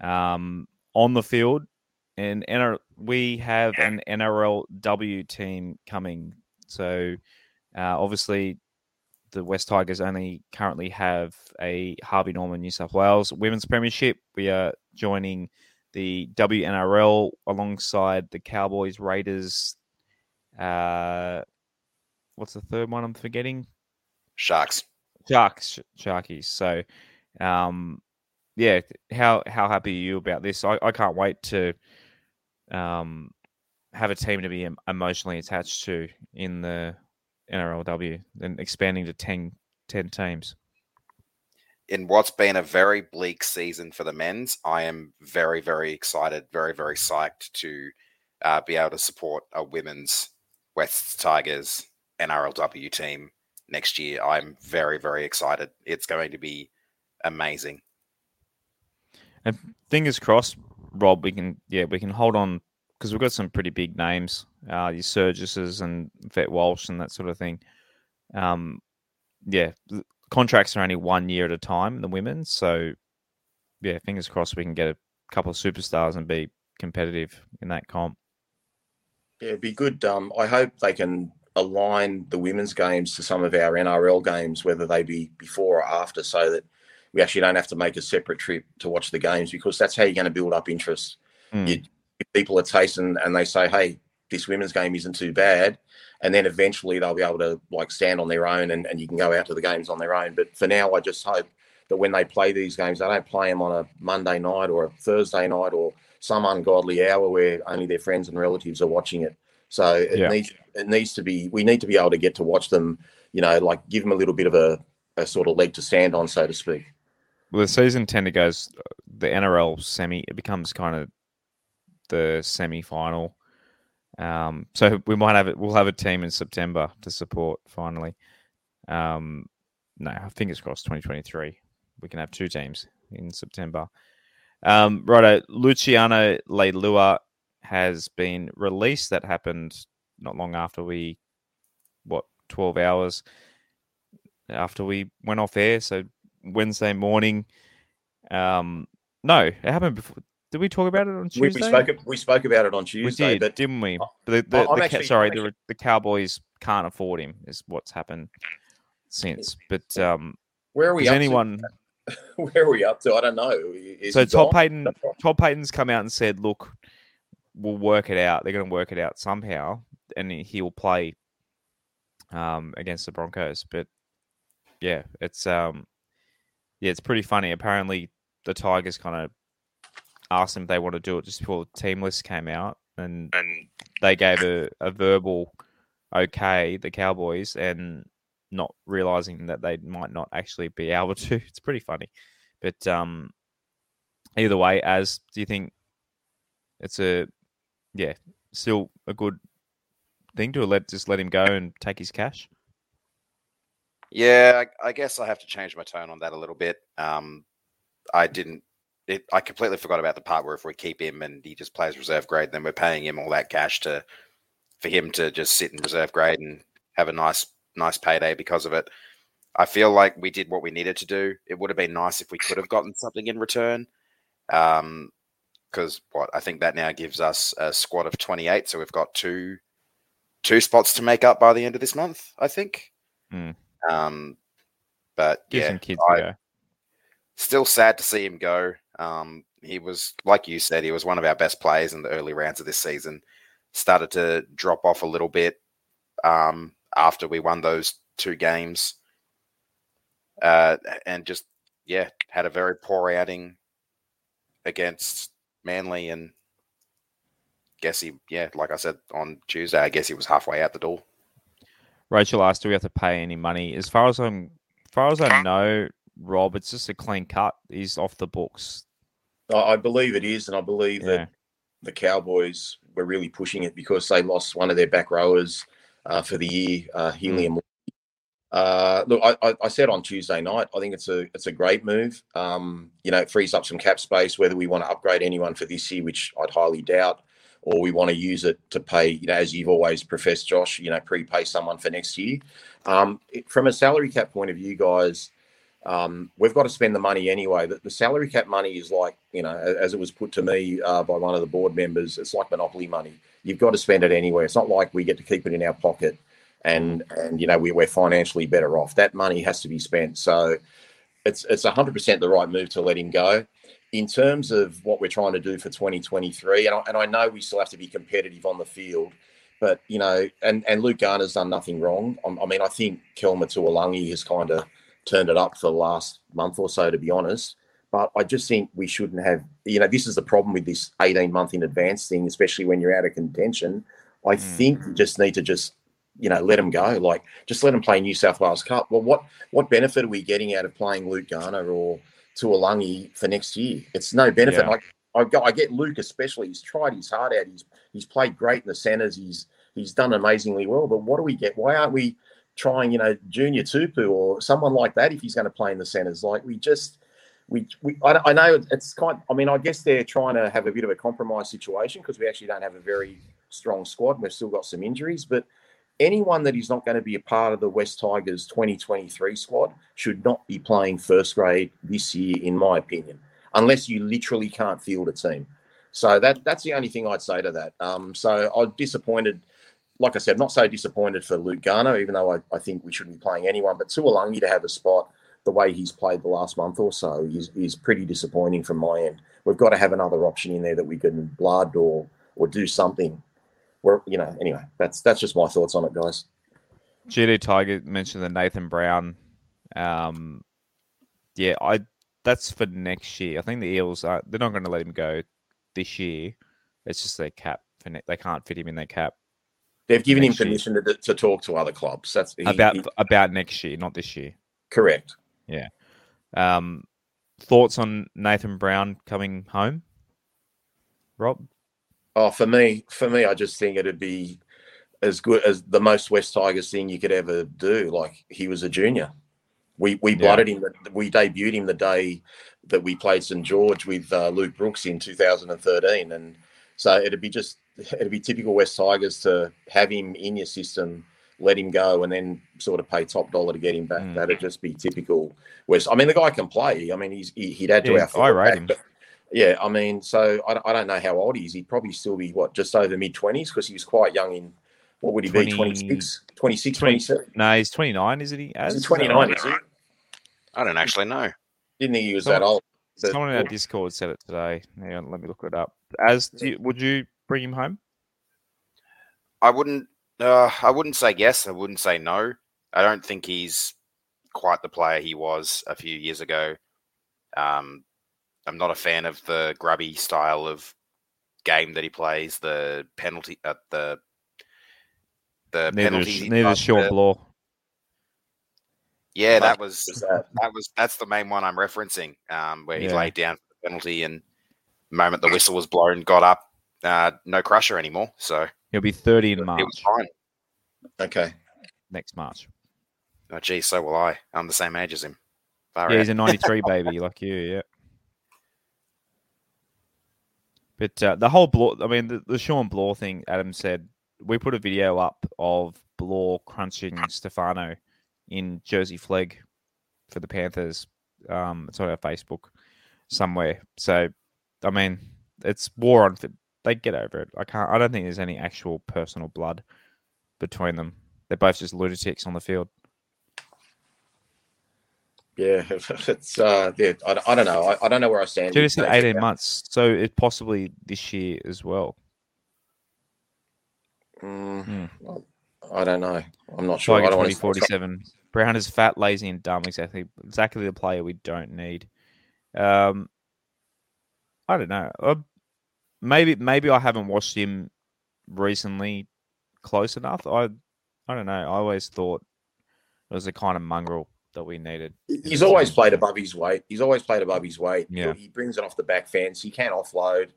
um, on the field. And NR- we have an NRLW team coming. So uh, obviously, the West Tigers only currently have a Harvey Norman New South Wales Women's Premiership. We are joining the WNRL alongside the Cowboys, Raiders. Uh, what's the third one I'm forgetting? Sharks. Sharks, Sharkies. So, um, yeah, how how happy are you about this? I, I can't wait to um, have a team to be emotionally attached to in the NRLW and expanding to 10, 10 teams in what's been a very bleak season for the men's, I am very, very excited, very, very psyched to uh, be able to support a women's West Tigers NRLW team next year. I'm very, very excited. It's going to be amazing. And fingers crossed, Rob. We can, yeah, we can hold on because we've got some pretty big names, uh, your Surgises and Vet Walsh and that sort of thing. Um, yeah, contracts are only one year at a time, the women. So, yeah, fingers crossed we can get a couple of superstars and be competitive in that comp. Yeah, it'd be good. Um, I hope they can align the women's games to some of our NRL games, whether they be before or after, so that we actually don't have to make a separate trip to watch the games because that's how you're going to build up interest. Mm. You, if people are tasting and they say, "Hey, this women's game isn't too bad," and then eventually they'll be able to like stand on their own and, and you can go out to the games on their own. But for now, I just hope that when they play these games, they don't play them on a Monday night or a Thursday night or some ungodly hour where only their friends and relatives are watching it. So it yeah. needs it needs to be we need to be able to get to watch them. You know, like give them a little bit of a, a sort of leg to stand on, so to speak. The season tend to goes the NRL semi. It becomes kind of the semi final um, so we might have it. We'll have a team in September to support finally. Um, no, fingers crossed. 2023, we can have two teams in September. Um, righto, Luciano Leilua has been released. That happened not long after we, what, 12 hours. after we went off air. So Wednesday morning. Um, no, it happened before. Did we talk about it on Tuesday? we spoke we spoke about it on Tuesday, We did, but didn't we? The, the, the, actually- sorry, the, the Cowboys can't afford him. Is what's happened since. But um, where are we up anyone? to? Where are we up to? I don't know. Is So Todd? Payten, Todd Payten's come out and said, "Look, we'll work it out. They're going to work it out somehow, and he will play um, against the Broncos." But yeah, it's um, yeah, it's pretty funny. Apparently, the Tigers kind of asked them if they want to do it just before the team list came out, and And they gave a, a verbal okay, the Cowboys, and not realizing that they might not actually be able to. It's pretty funny. But um, either way, as do you think it's a yeah, still a good thing to let just let him go and take his cash? Yeah, I, I guess I have to change my tone on that a little bit. Um, I didn't. It, I completely forgot about the part where if we keep him and he just plays reserve grade, then we're paying him all that cash to for him to just sit in reserve grade and have a nice nice payday because of it. I feel like we did what we needed to do. It would have been nice if we could have gotten something in return. Um, because what I think that now gives us a squad of twenty eight, so we've got two two spots to make up by the end of this month. I think. Hmm. Um, but Give yeah, kids I- still sad to see him go. Um, he was, like you said, he was one of our best players in the early rounds of this season. Started to drop off a little bit um, after we won those two games, uh, and just yeah, had a very poor outing against Manly, and guess he, yeah, like I said on Tuesday, I guess he was halfway out the door. Rachel asked, "Do we have to pay any money?" As far as I'm, as far as I know, Rob, it's just a clean cut. He's off the books. I I believe it is, and I believe Yeah. that the Cowboys were really pushing it because they lost one of their back rowers uh, for the year, uh, Heilum. Uh, look, I, I, I said on Tuesday night, I think it's a it's a great move. Um, you know, it frees up some cap space. Whether we want to upgrade anyone for this year, which I'd highly doubt, or we want to use it to pay, you know, as you've always professed, Josh, you know, prepay someone for next year. Um, it- from a salary cap point of view, guys, um, we've got to spend the money anyway. The, the salary cap money is like, you know, as it was put to me uh, by one of the board members, it's like monopoly money. You've got to spend it anyway. It's not like we get to keep it in our pocket and and you know we, we're financially better off. That money has to be spent. So it's it's hundred percent the right move to let him go. In terms of what we're trying to do for 2023, and I, and I know we still have to be competitive on the field, but you know, and and Luke Garner's done nothing wrong. I, I mean, I think Kelma Tuilagi has kind of turned it up for the last month or so, to be honest. But I just think we shouldn't have, you know, this is the problem with this 18 month in advance thing, especially when you're out of contention. I Mm. think you just need to just, you know, let him go. Like, just let him play New South Wales Cup. Well, what what benefit are we getting out of playing Luke Garner or Tuilagi for next year? It's no benefit. Yeah. Like, I, I get Luke especially. He's tried his heart out. He's he's played great in the centres. He's he's done amazingly well. But what do we get? Why aren't we trying, you know, Junior Tupou or someone like that if he's going to play in the centres? Like we just we, we I, I know it's kind. I mean, I guess they're trying to have a bit of a compromise situation because we actually don't have a very strong squad. We've still got some injuries, but anyone that is not going to be a part of the West Tigers 2023 squad should not be playing first grade this year, in my opinion, unless you literally can't field a team. So that that's the only thing I'd say to that. Um, so I'm disappointed. Like I said, not so disappointed for Luke Garner, even though I, I think we shouldn't be playing anyone. But Tuilagi to have a spot the way he's played the last month or so is, is pretty disappointing from my end. We've got to have another option in there that we can blood or or do something. Where you know, anyway, that's that's just my thoughts on it, guys. GD Tiger mentioned the Nathan Brown. Um, yeah, I that's for next year. I think the Eels are they're not going to let him go this year. It's just their cap. For ne- they can't fit him in their cap They've given him permission to, to talk to other clubs. That's he- about he- about next year, not this year. correct. Yeah. Um, thoughts on Nathan Brown coming home, Rob? Oh, for me, for me, I just think it'd be as good as the most West Tigers thing you could ever do. Like he was a junior. We we Yeah. blooded him. We debuted him the day that we played St George with uh, Luke Brooks in 2013, and so it'd be just it'd be typical West Tigers to have him in your system let him go and then sort of pay top dollar to get him back. Mm. That'd just be typical West. I mean, the guy can play. I mean, he's he, he'd add to Yeah, our I rate pack, him. but- yeah, I mean, so I, I don't know how old he is. He'd probably still be what just over mid twenties because he was quite young in what would he 20 be 26, 26, 20 27? No, he's 29, isn't he? As? Is he 29, is he? I don't actually know. Didn't think he was Someone- that old. But- Someone in our Discord said it today. Hang on, let me look it up. As do you, would you bring him home? I wouldn't. Uh, I wouldn't say yes. I wouldn't say no. I don't think he's quite the player he was a few years ago. Um, I'm not a fan of the grubby style of game that he plays. The penalty, uh, the the Neither penalty. is, neither is Shawn Blore. Yeah, that was was that. that was that's the main one I'm referencing. Um, where he Yeah. laid down for the penalty and the moment the whistle was blown, got up. Uh, no crusher anymore. So He'll be 30 in March. it March. was fine. Okay. Next March. Oh, gee, so will I. I'm the same age as him. Far Yeah, out. he's a 93 baby, like you, yeah. But uh, the whole Blore, I mean, the, the Shawn Blore thing, Adam said, we put a video up of Blore crunching Stefano in Jersey Flegg for the Panthers. Um, it's on our Facebook somewhere. So, I mean, it's war on. They get over it. I can't. I don't think there's any actual personal blood between them. They're both just lunatics on the field. Yeah, it's uh, yeah. I, I don't know. I, I don't know where I stand. Dude, it's in 18 days. months, so it possibly this year as well. Mm, Hmm. I don't know. I'm not sure. I I don't 20, want to 47. Brown is fat, lazy, and dumb. Exactly, exactly the player we don't need. Um, I don't know. Uh, maybe, maybe I haven't watched him recently close enough. I, I don't know. I always thought it was a kind of mongrel that we needed. He's always played above his weight. He's always played above his weight. Yeah. He brings it off the back fence. He can offload.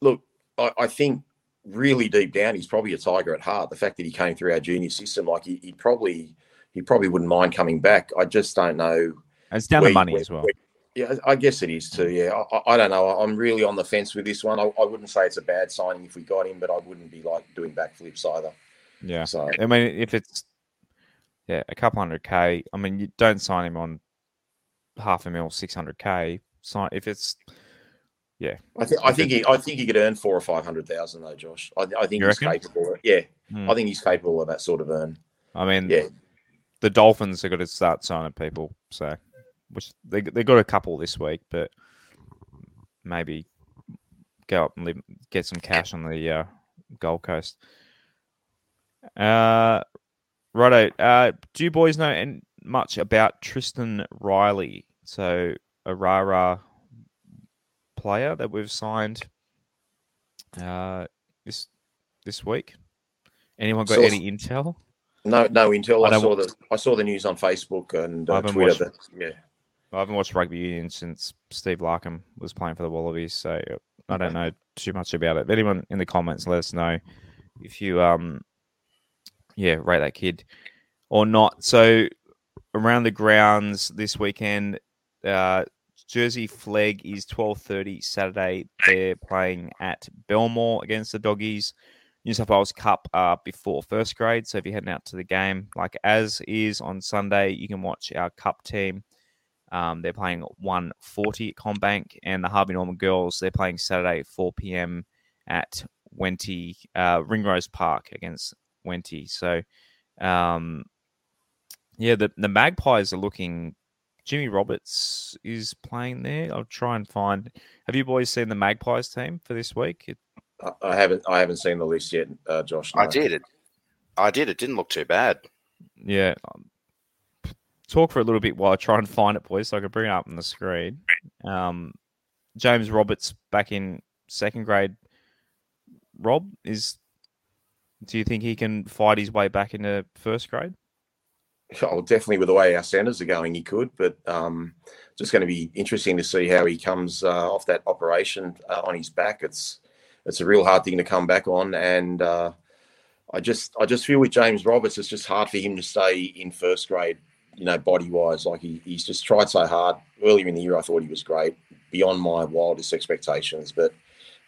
Look, I, I think really deep down, he's probably a tiger at heart. The fact that he came through our junior system, like he, he probably he probably wouldn't mind coming back. I just don't know. And it's down where- to money where- as well. where- yeah, I guess it is too. Yeah, I, I- I don't know. I'm really on the fence with this one. I, I wouldn't say it's a bad signing if we got him, but I wouldn't be like doing backflips either. Yeah. So I mean, if it's yeah, a couple hundred k. I mean, you don't sign him on half a mil, six hundred k. Sign if it's yeah. I think I think he I think he could earn four or five hundred thousand though, Josh. I, I think You he's reckon? capable. Of, yeah, Hmm. I think he's capable of that sort of earn. I mean, Yeah, the Dolphins are going to start signing people, so which they they got a couple this week, but maybe go up and live, get some cash on the uh, Gold Coast. Uh, righto. Uh, do you boys know an- much about Tristan Riley? So a Rara player that we've signed uh, this this week. Anyone got So- any intel? no, no intel. I I, saw the I saw the news on Facebook and uh, Twitter. watched- But yeah, I haven't watched rugby union since Steve Larkham was playing for the Wallabies, so I don't know too much about it. If anyone in the comments, let us know if you um yeah rate that kid or not. So around the grounds this weekend, uh, Jersey Flegg is twelve thirty Saturday. They're playing at Belmore against the Doggies. New South Wales Cup uh, before first grade. So if you're heading out to the game, like as is on Sunday, you can watch our Cup team. Um, they're playing at 140 at CommBank, and the Harvey Norman girls they're playing Saturday 4 p.m. at Wenty uh, Ringrose Park against Wenty. So, um, yeah, the the Magpies are looking. Jimmy Roberts is playing there. I'll try and find. Have you boys seen the Magpies team for this week? It, I, I haven't I haven't seen the list yet, uh, Josh. I did it. I did. It didn't look too bad. yeah. um, Talk for a little bit while I try and find it, boys, so I can bring it up on the screen. Um, James Roberts back in second grade. Rob is. Do you think he can fight his way back into first grade? Oh, definitely with the way our centres are going, he could. But um, just going to be interesting to see how he comes uh, off that operation uh, on his back. It's it's a real hard thing to come back on, and uh, I just I just feel with James Roberts, it's just hard for him to stay in first grade. You know, body wise, like he, he's just tried so hard. Earlier in the year, I thought he was great, beyond my wildest expectations. But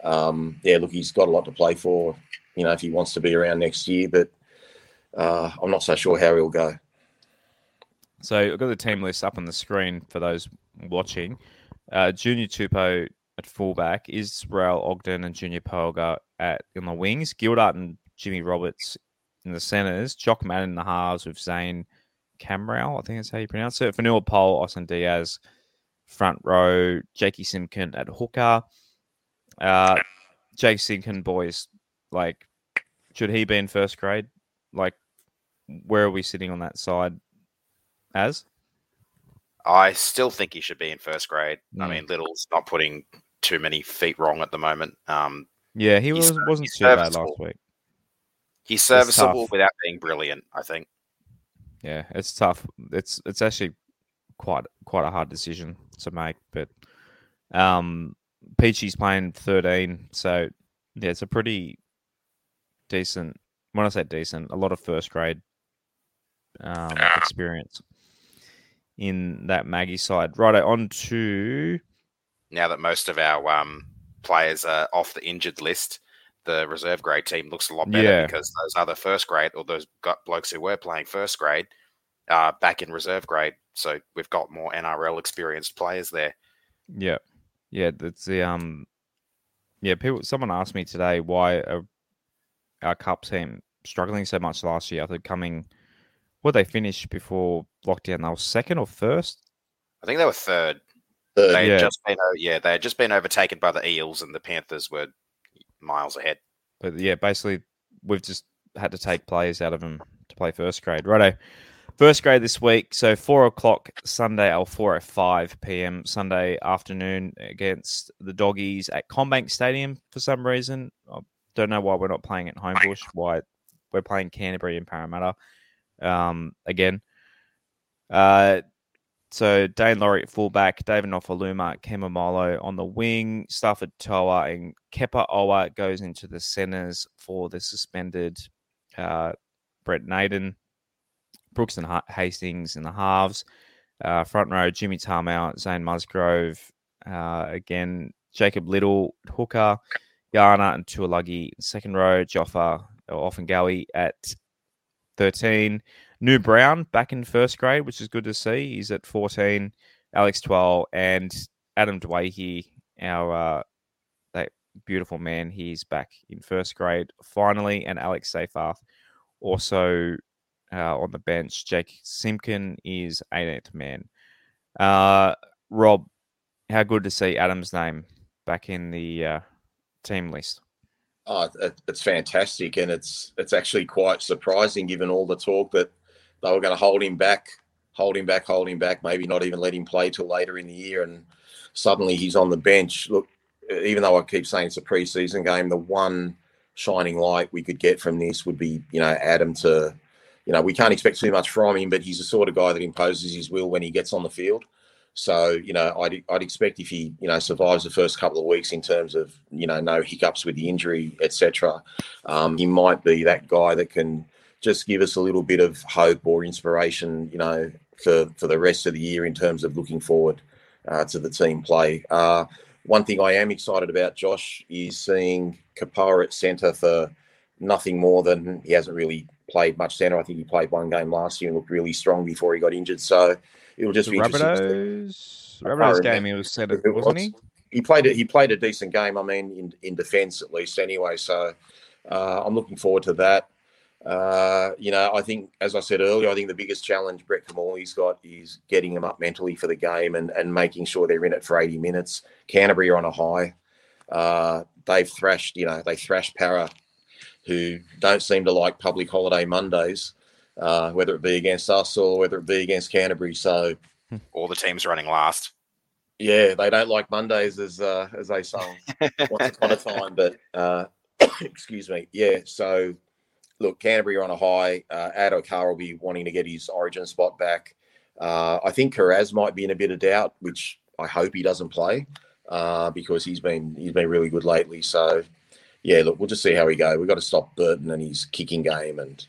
um, yeah, look, he's got a lot to play for. You know, if he wants to be around next year, but uh, I'm not so sure how he'll go. So I've got the team list up on the screen for those watching. Uh, Junior Tupou at fullback, Israel Ogden and Junior Pauga at in the wings, Gildart and Jimmy Roberts in the centres, Jock Madden in the halves with Zane Camrell, I think that's how you pronounce it. Vanilla Pole, Austin Diaz, front row, Jakey Simpkin at hooker. Uh, Jake Simpkin, boys, like, should he be in first grade? Like, where are we sitting on that side? As I still think he should be in first grade. I Mm. mean, Liddle's not putting too many feet wrong at the moment. Um, yeah, he was wasn't too bad last week. he's serviceable without being brilliant. I think. Yeah, it's tough. It's it's actually quite quite a hard decision to make. But um, Peachy's playing thirteen, so yeah, it's a pretty decent. When I say decent, a lot of first grade um, experience in that Maggie side. Right on to now that most of our um, players are off the injured list, the reserve grade team looks a lot better Yeah. because those other first grade or those got blokes who were playing first grade are back in reserve grade. So we've got more NRL experienced players there. Yeah, yeah. That's the um, yeah. People. Someone asked me today why our cup team struggling so much last year after coming. What they finished before lockdown? They were second or first. I think they were third. Third, They had Yeah. just been yeah, they had just been overtaken by the Eels and the Panthers were miles ahead. But yeah, basically we've just had to take players out of them to play first grade. Righto. First grade this week, so four o'clock Sunday or four at five PM Sunday afternoon against the doggies at CommBank Stadium for some reason. Oh, Don't know why we're not playing at Homebush, why we're playing Canterbury and Parramatta um, again. Uh, so Daine Laurie at fullback, David Nofoaluma, Kemamolo on the wing, Starford To'a and Kepa Owa goes into the centres for the suspended uh, Brent Naden, Brooks and Ha- Hastings in the halves, uh, front row Jimmy Tamou, Zane Musgrove, uh, again Jacob Liddle, hooker, Garner and Tuilagi, second row Joffa or Ofahengaue at 13. New Brown back in first grade, which is good to see. He's at 14. Alex Twal and Adam Doueihi, our uh, that beautiful man, he's back in first grade finally. And Alex Seyfarth also uh, on the bench. Jake Simpkin is 18th man. Uh, Rob, how good to see Adam's name back in the uh, team list. Oh, it's fantastic, and it's it's actually quite surprising given all the talk that they were going to hold him back, hold him back, hold him back, maybe not even let him play till later in the year, and suddenly he's on the bench. Look, even though I keep saying it's a preseason game, the one shining light we could get from this would be, you know, Adam to, you know, we can't expect too much from him, but he's the sort of guy that imposes his will when he gets on the field. So, you know, I'd, I'd expect if he, you know, survives the first couple of weeks in terms of, you know, no hiccups with the injury, etc., um, he might be that guy that can just give us a little bit of hope or inspiration, you know, for, for the rest of the year in terms of looking forward uh, to the team play. Uh, one thing I am excited about, Josh, is seeing Kapara at centre for nothing more than he hasn't really played much centre. I think he played one game last year and looked really strong before he got injured. So it'll just The be interesting. Rabbitohs, Rabbitohs game he was it wasn't he? He played it. He played a decent game. I mean, in in defence at least, anyway. So uh, I'm looking forward to that. Uh, you know, I think, as I said earlier, I think the biggest challenge Brett Kimmorley's got is getting them up mentally for the game and, and making sure they're in it for 80 minutes. Canterbury are on a high. Uh, they've thrashed, you know, they thrashed Para, who don't seem to like public holiday Mondays, uh, whether it be against us or whether it be against Canterbury. So, All the teams running last. yeah, they don't like Mondays as uh, as they sung once upon a time. But uh, excuse me, yeah. So look, Canterbury are on a high. Uh, Addo-Carr will be wanting to get his Origin spot back. Uh, I think Kiraz might be in a bit of doubt, which I hope he doesn't play uh, because he's been he's been really good lately. So yeah, look, we'll just see how we go. We've got to stop Burton and his kicking game, and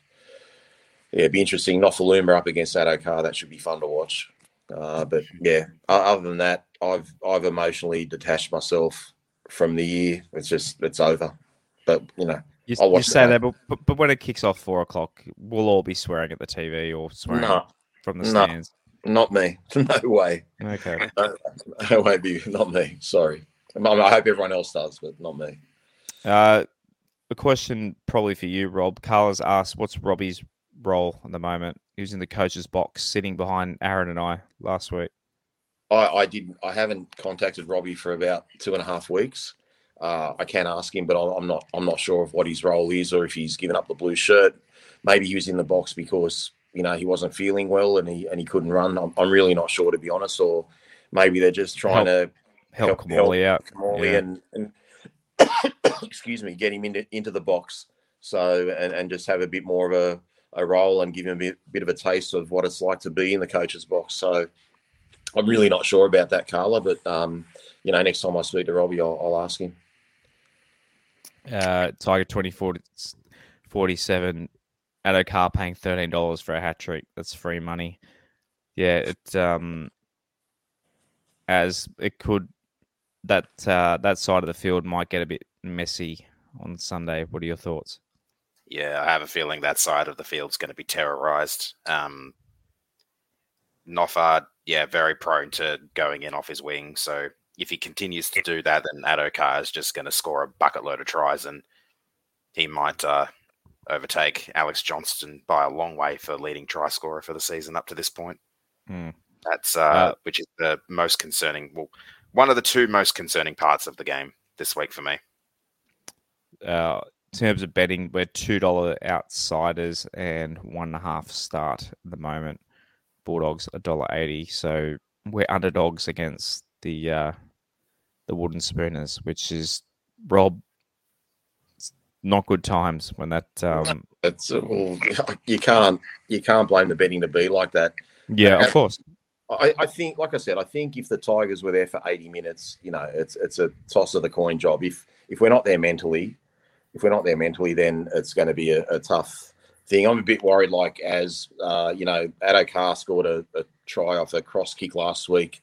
yeah, it'd be interesting. Nofoaluma up against Addo-Carr, that should be fun to watch. Uh, but yeah, other than that, I've I've emotionally detached myself from the year. It's just it's over. But you know, You, you say the that, but, but when it kicks off four o'clock, we'll all be swearing at the TV or swearing No, from the No. stands. not me. No way. Okay. That won't be not me. Sorry. I, mean, I hope everyone else does, but not me. Uh, a question probably for you, Rob. Carla's asked, "What's Robbie's role at the moment?" He was in the coach's box, sitting behind Aaron and I last week. I, I didn't. I haven't contacted Robbie for about two and a half weeks. Uh, I can ask him, but I'm I'm not. I'm not sure of what his role is, or if he's given up the blue shirt. Maybe he was in the box because you know he wasn't feeling well and he and he couldn't run. I'm, I'm really not sure to be honest. Or maybe they're just trying to Help, Help- Kimmorley out. Kimmorley Yeah. and, and excuse me, get him into into the box. So and, and just have a bit more of a, a role and give him a bit, bit of a taste of what it's like to be in the coach's box. So I'm really not sure about that, Carla. But um, you know, next time I speak to Robbie, I'll, I'll ask him. Uh, Tiger 24 47 at a car paying thirteen dollars for a hat trick. That's free money. Yeah, it um as it could that uh, that side of the field might get a bit messy on Sunday. What are your thoughts? Yeah, I have a feeling that side of the field's going to be terrorized. Um, Noffard, yeah, very prone to going in off his wing. So if he continues to do that, then Addo-Carr is just going to score a bucket load of tries, and he might uh, overtake Alex Johnston by a long way for leading try scorer for the season up to this point. Hmm. That's uh, Uh, which is the most concerning. Well, one of the two most concerning parts of the game this week for me. Uh, in terms of betting, we're two dollar outsiders and one and a half start at the moment. Bulldogs a dollar eighty, so we're underdogs against the uh, the wooden spooners, which is Rob. Not good times when that. Um, It's uh, well, you can't you can't blame the betting to be like that. yeah, of course. I, I think, like I said, I think if the Tigers were there for 80 minutes, you know, it's it's a toss of the coin job. If if we're not there mentally, if we're not there mentally, then it's going to be a, a tough thing. I'm a bit worried, like as uh, you know, Addo-Carr scored a, a try off a cross kick last week.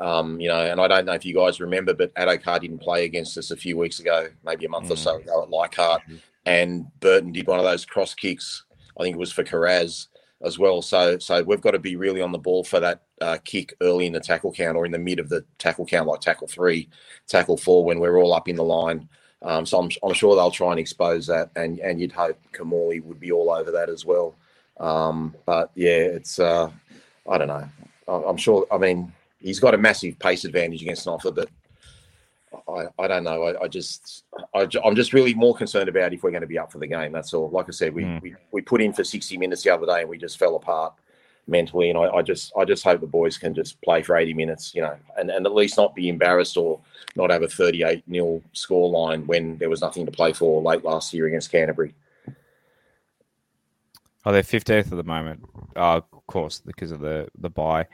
Um, you know, and I don't know if you guys remember, but Addo-Carr didn't play against us a few weeks ago, maybe a month or so ago at Leichhardt, and Burton did one of those cross kicks. I think it was for Kiraz as well. So so we've got to be really on the ball for that uh, kick early in the tackle count or in the mid of the tackle count, like tackle three, tackle four, when we're all up in the line. Um, so I'm, I'm sure they'll try and expose that, and and you'd hope Kimmorley would be all over that as well. Um, but yeah, it's uh, I don't know. I'm sure. I mean, he's got a massive pace advantage against Noffa, but I, I don't know. I, I just I, am just really more concerned about if we're going to be up for the game. That's all. Like I said, we, Mm. we we put in for 60 minutes the other day and we just fell apart mentally. And I, I just I just hope the boys can just play for 80 minutes, you know, and, and at least not be embarrassed or not have a 38 nil score line when there was nothing to play for late last year against Canterbury. Oh, they're fifteenth at the moment. Uh, of course, because of the the bye.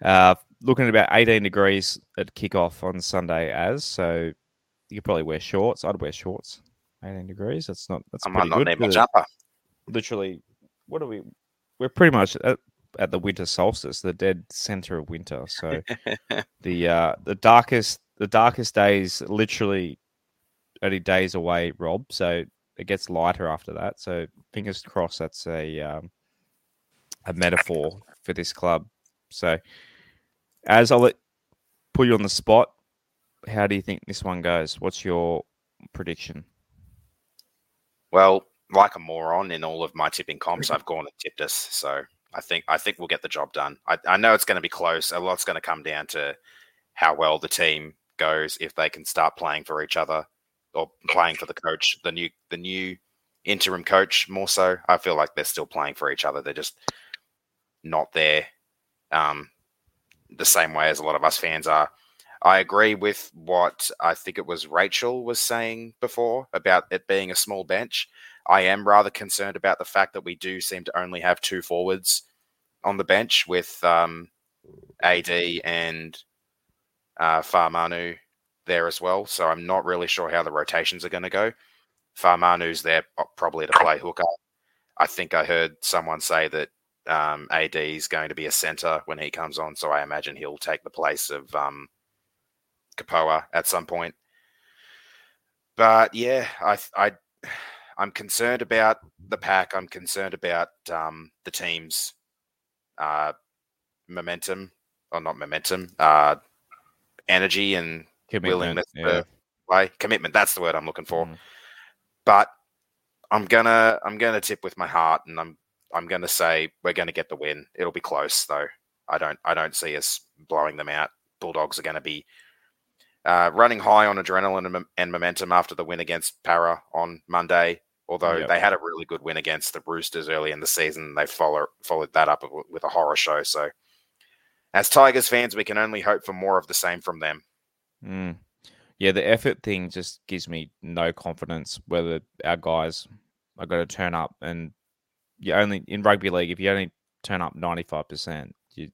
Uh, looking at about eighteen degrees at kickoff on Sunday, as so you could probably wear shorts. I'd wear shorts. Eighteen degrees. That's not. That's I might not good. need my jumper. literally, what are we? We're pretty much at, at the winter solstice, the dead center of winter. So the uh, the darkest the darkest days literally only days away, Rob. So it gets lighter after that. So fingers crossed that's a um, a metaphor for this club. So as I'll let put you on the spot, how do you think this one goes? What's your prediction? Well, like a moron in all of my tipping comps, I've gone and tipped us. So I think I think we'll get the job done. I, I know it's going to be close. A lot's going to come down to how well the team goes if they can start playing for each other or playing for the coach, the new the new interim coach more so. I feel like they're still playing for each other. They're just not there um, the same way as a lot of us fans are. I agree with what I think it was Rachel was saying before about it being a small bench. I am rather concerned about the fact that we do seem to only have two forwards on the bench with um, AD and uh, Farmanu there as well. So I'm not really sure how the rotations are going to go. Farmanu's there probably to play hooker. I think I heard someone say that um, AD is going to be a center when he comes on, so I imagine he'll take the place of um, Kapoa at some point. But yeah, I I I'm concerned about the pack. I'm concerned about um, the team's uh, momentum, or not momentum, uh, energy and Commitment, willingness yeah. to play. Commitment. That's the word I'm looking for. Mm. But I'm gonna I'm gonna tip with my heart, and I'm I'm gonna say we're gonna get the win. It'll be close though. I don't I don't see us blowing them out. Bulldogs are going to be uh, running high on adrenaline and, and momentum after the win against Para on Monday. Although Yep. they had a really good win against the Roosters early in the season, they follow, followed that up with- with a horror show. So, as Tigers fans, we can only hope for more of the same from them. Mm. Yeah, the effort thing just gives me no confidence whether our guys are going to turn up. And you only in rugby league, if you only turn up ninety five percent, you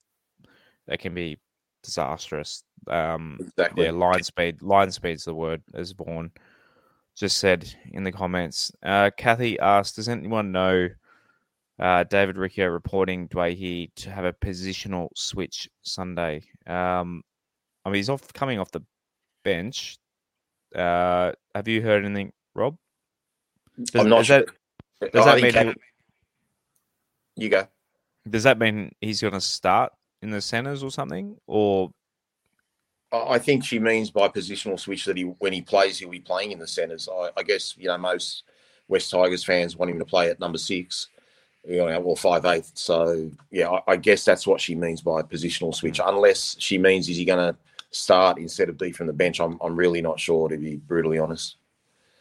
that can be disastrous. Um, Exactly. yeah, line speed. Line speed's the word, as Vaughan just said in the comments. Uh, Kathy asked, "Does anyone know uh, David Riccio reporting Doueihi to have a positional switch Sunday?" Um, I mean, he's off coming off the bench. Uh, have you heard anything, Rob? Does, I'm not does sure. that does I that mean you go. does that mean he's going to start in the centers or something? Or I I think she means by positional switch that he, when he plays, he'll be playing in the centres. I, I guess you know most West Tigers fans want him to play at number six, you know, or five eighth. So yeah, I, I guess that's what she means by positional switch. Mm. Unless she means is he going to start instead of D from the bench? I'm I'm really not sure to be brutally honest.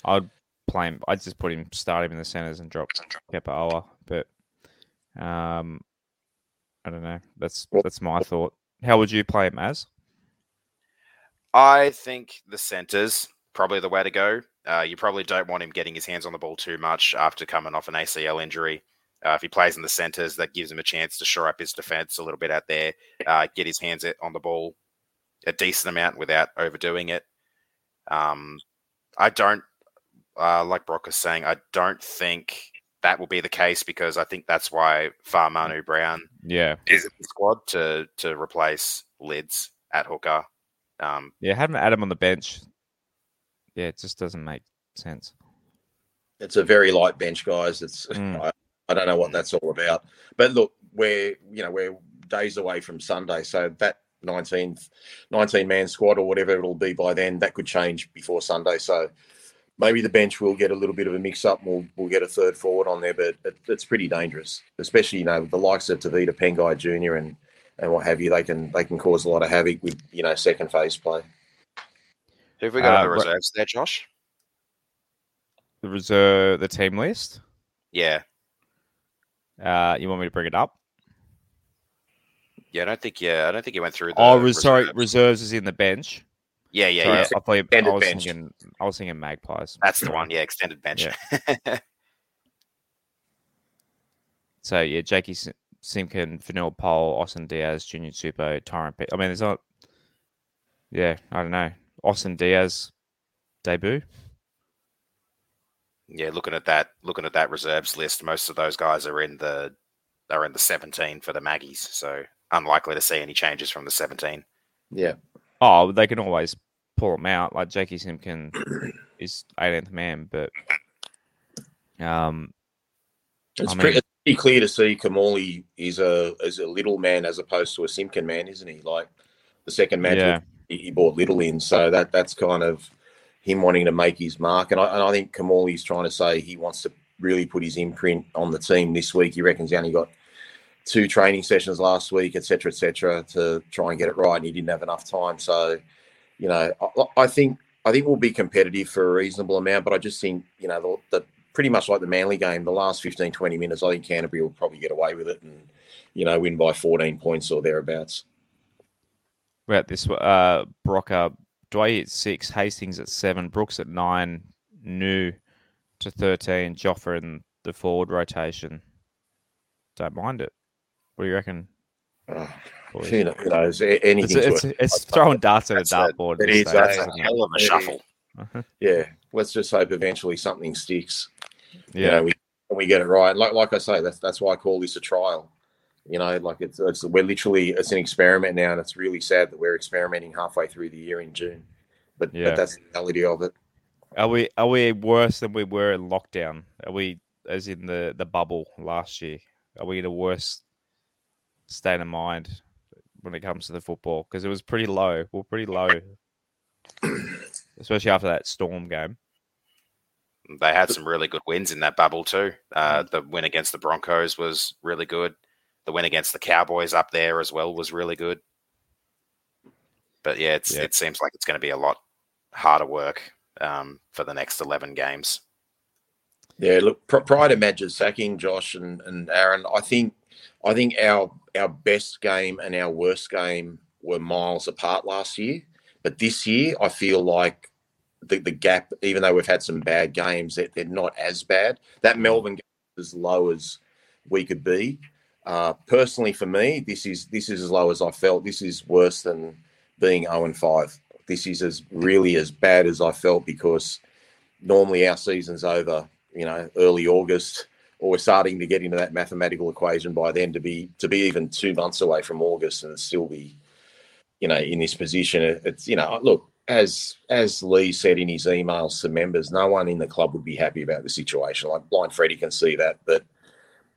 I'd play him. I'd just put him, start him in the centers and drop Kepaoa. But um, I don't know. That's that's my thought. How would you play him as? I think the centers probably the way to go. Uh, you probably don't want him getting his hands on the ball too much after coming off an ACL injury. Uh, if he plays in the centers, that gives him a chance to shore up his defense a little bit out there, uh, get his hands on the ball a decent amount without overdoing it. Um, I don't, uh, like Brock was saying, I don't think that will be the case because I think that's why Fa'amanu Brown Yeah, is in the squad to to replace Lids at hooker. Um, yeah. Having Adam on the bench, yeah, it just doesn't make sense. It's a very light bench, guys. It's Mm. I, I don't know what that's all about. But look, we're you know we're days away from Sunday, so that 19, 19 man squad or whatever it'll be by then, that could change before Sunday. So maybe the bench will get a little bit of a mix up. We'll we'll get a third forward on there, but it, it's pretty dangerous, especially you know the likes of Tevita Pangai Junior and and what have you. They can they can cause a lot of havoc with you know second phase play. who have we got Uh, the reserves there, Josh? The reserve, the team list. Yeah, Uh, you want me to bring it up? yeah. I don't think. Yeah, I don't think he went through. The oh, res- sorry, reserves. reserves is in the bench. Yeah, yeah, Sorry, yeah. I thought you, I was bench. thinking, I was thinking Magpies. That's the one. Yeah, extended bench. So yeah, Jakey Sim- Simpkin, Vanilla Pole, Austin Diaz, Junior Tupou, Tyron. Pe- I mean, there's not. Yeah, I don't know. Austin Diaz debut. yeah, looking at that, looking at that reserves list, most of those guys are in the are in the 17 for the Maggies. So unlikely to see any changes from the 17. Yeah, Oh, they can always pull him out. Like Jakey Simpkin is 18th man, but um, it's, I pretty, mean- it's pretty clear to see Kimmorley is a is a Liddle man as opposed to a Simpkin man, isn't he? Like the second match, yeah, he he bought Liddle in, so that that's kind of him wanting to make his mark. And I, and I think Kimmorley's trying to say he wants to really put his imprint on the team this week. He reckons he only got two training sessions last week, et cetera, et cetera, to try and get it right, and he didn't have enough time. So, you know, I, I think I think we'll be competitive for a reasonable amount, but I just think you know the, the pretty much like the Manly game, the last 15, 20 minutes, I think Canterbury will probably get away with it and you know win by 14 points or thereabouts. at this. Uh, Brocker, Doueihi at six, Hastings at seven, Brooks at nine, New to thirteen, Joffa in the forward rotation. Don't mind it. What do you reckon? Boys? who knows? A- It's, Anything to it's, it's throwing darts at a That's a- dartboard. it at this is, stage, that's That's a hell of a It is. shuffle. Uh-huh. Yeah, let's just hope eventually something sticks. You yeah, know, we we get it right. Like like I say, that's that's why I call this a trial. You know, like it's it's we're literally it's an experiment now, and it's really sad that we're experimenting halfway through the year in June. But Yeah. but that's the reality of it. Are we are we worse than we were in lockdown? Are we as in the the bubble last year? Are we in a worse state of mind when it comes to the football? Because it was pretty low. We're pretty low, especially after that storm game. They had some really good wins in that bubble too. Uh, the win against the Broncos was really good. The win against the Cowboys up there as well was really good. But yeah, yeah. it seems like it's going to be a lot harder work um, for the next 11 games. Yeah, look, prior to Madge's sacking, Josh and, and Aaron, I think I think our our best game and our worst game were miles apart last year. But this year, I feel like the, the gap, even though we've had some bad games, they're, they're not as bad. That. Melbourne game is as low as we could be. Uh, personally, for me, this is this is as low as I felt. This is worse than being 0 and 5 this is as really as bad as I felt because normally our season's over, you know, early August, or we're starting to get into that mathematical equation by then to be to be even two months away from August and still be, you know, in this position. It's you know, look as as Lee said in his emails to members, no one in the club would be happy about the situation. Like blind Freddie can see that, but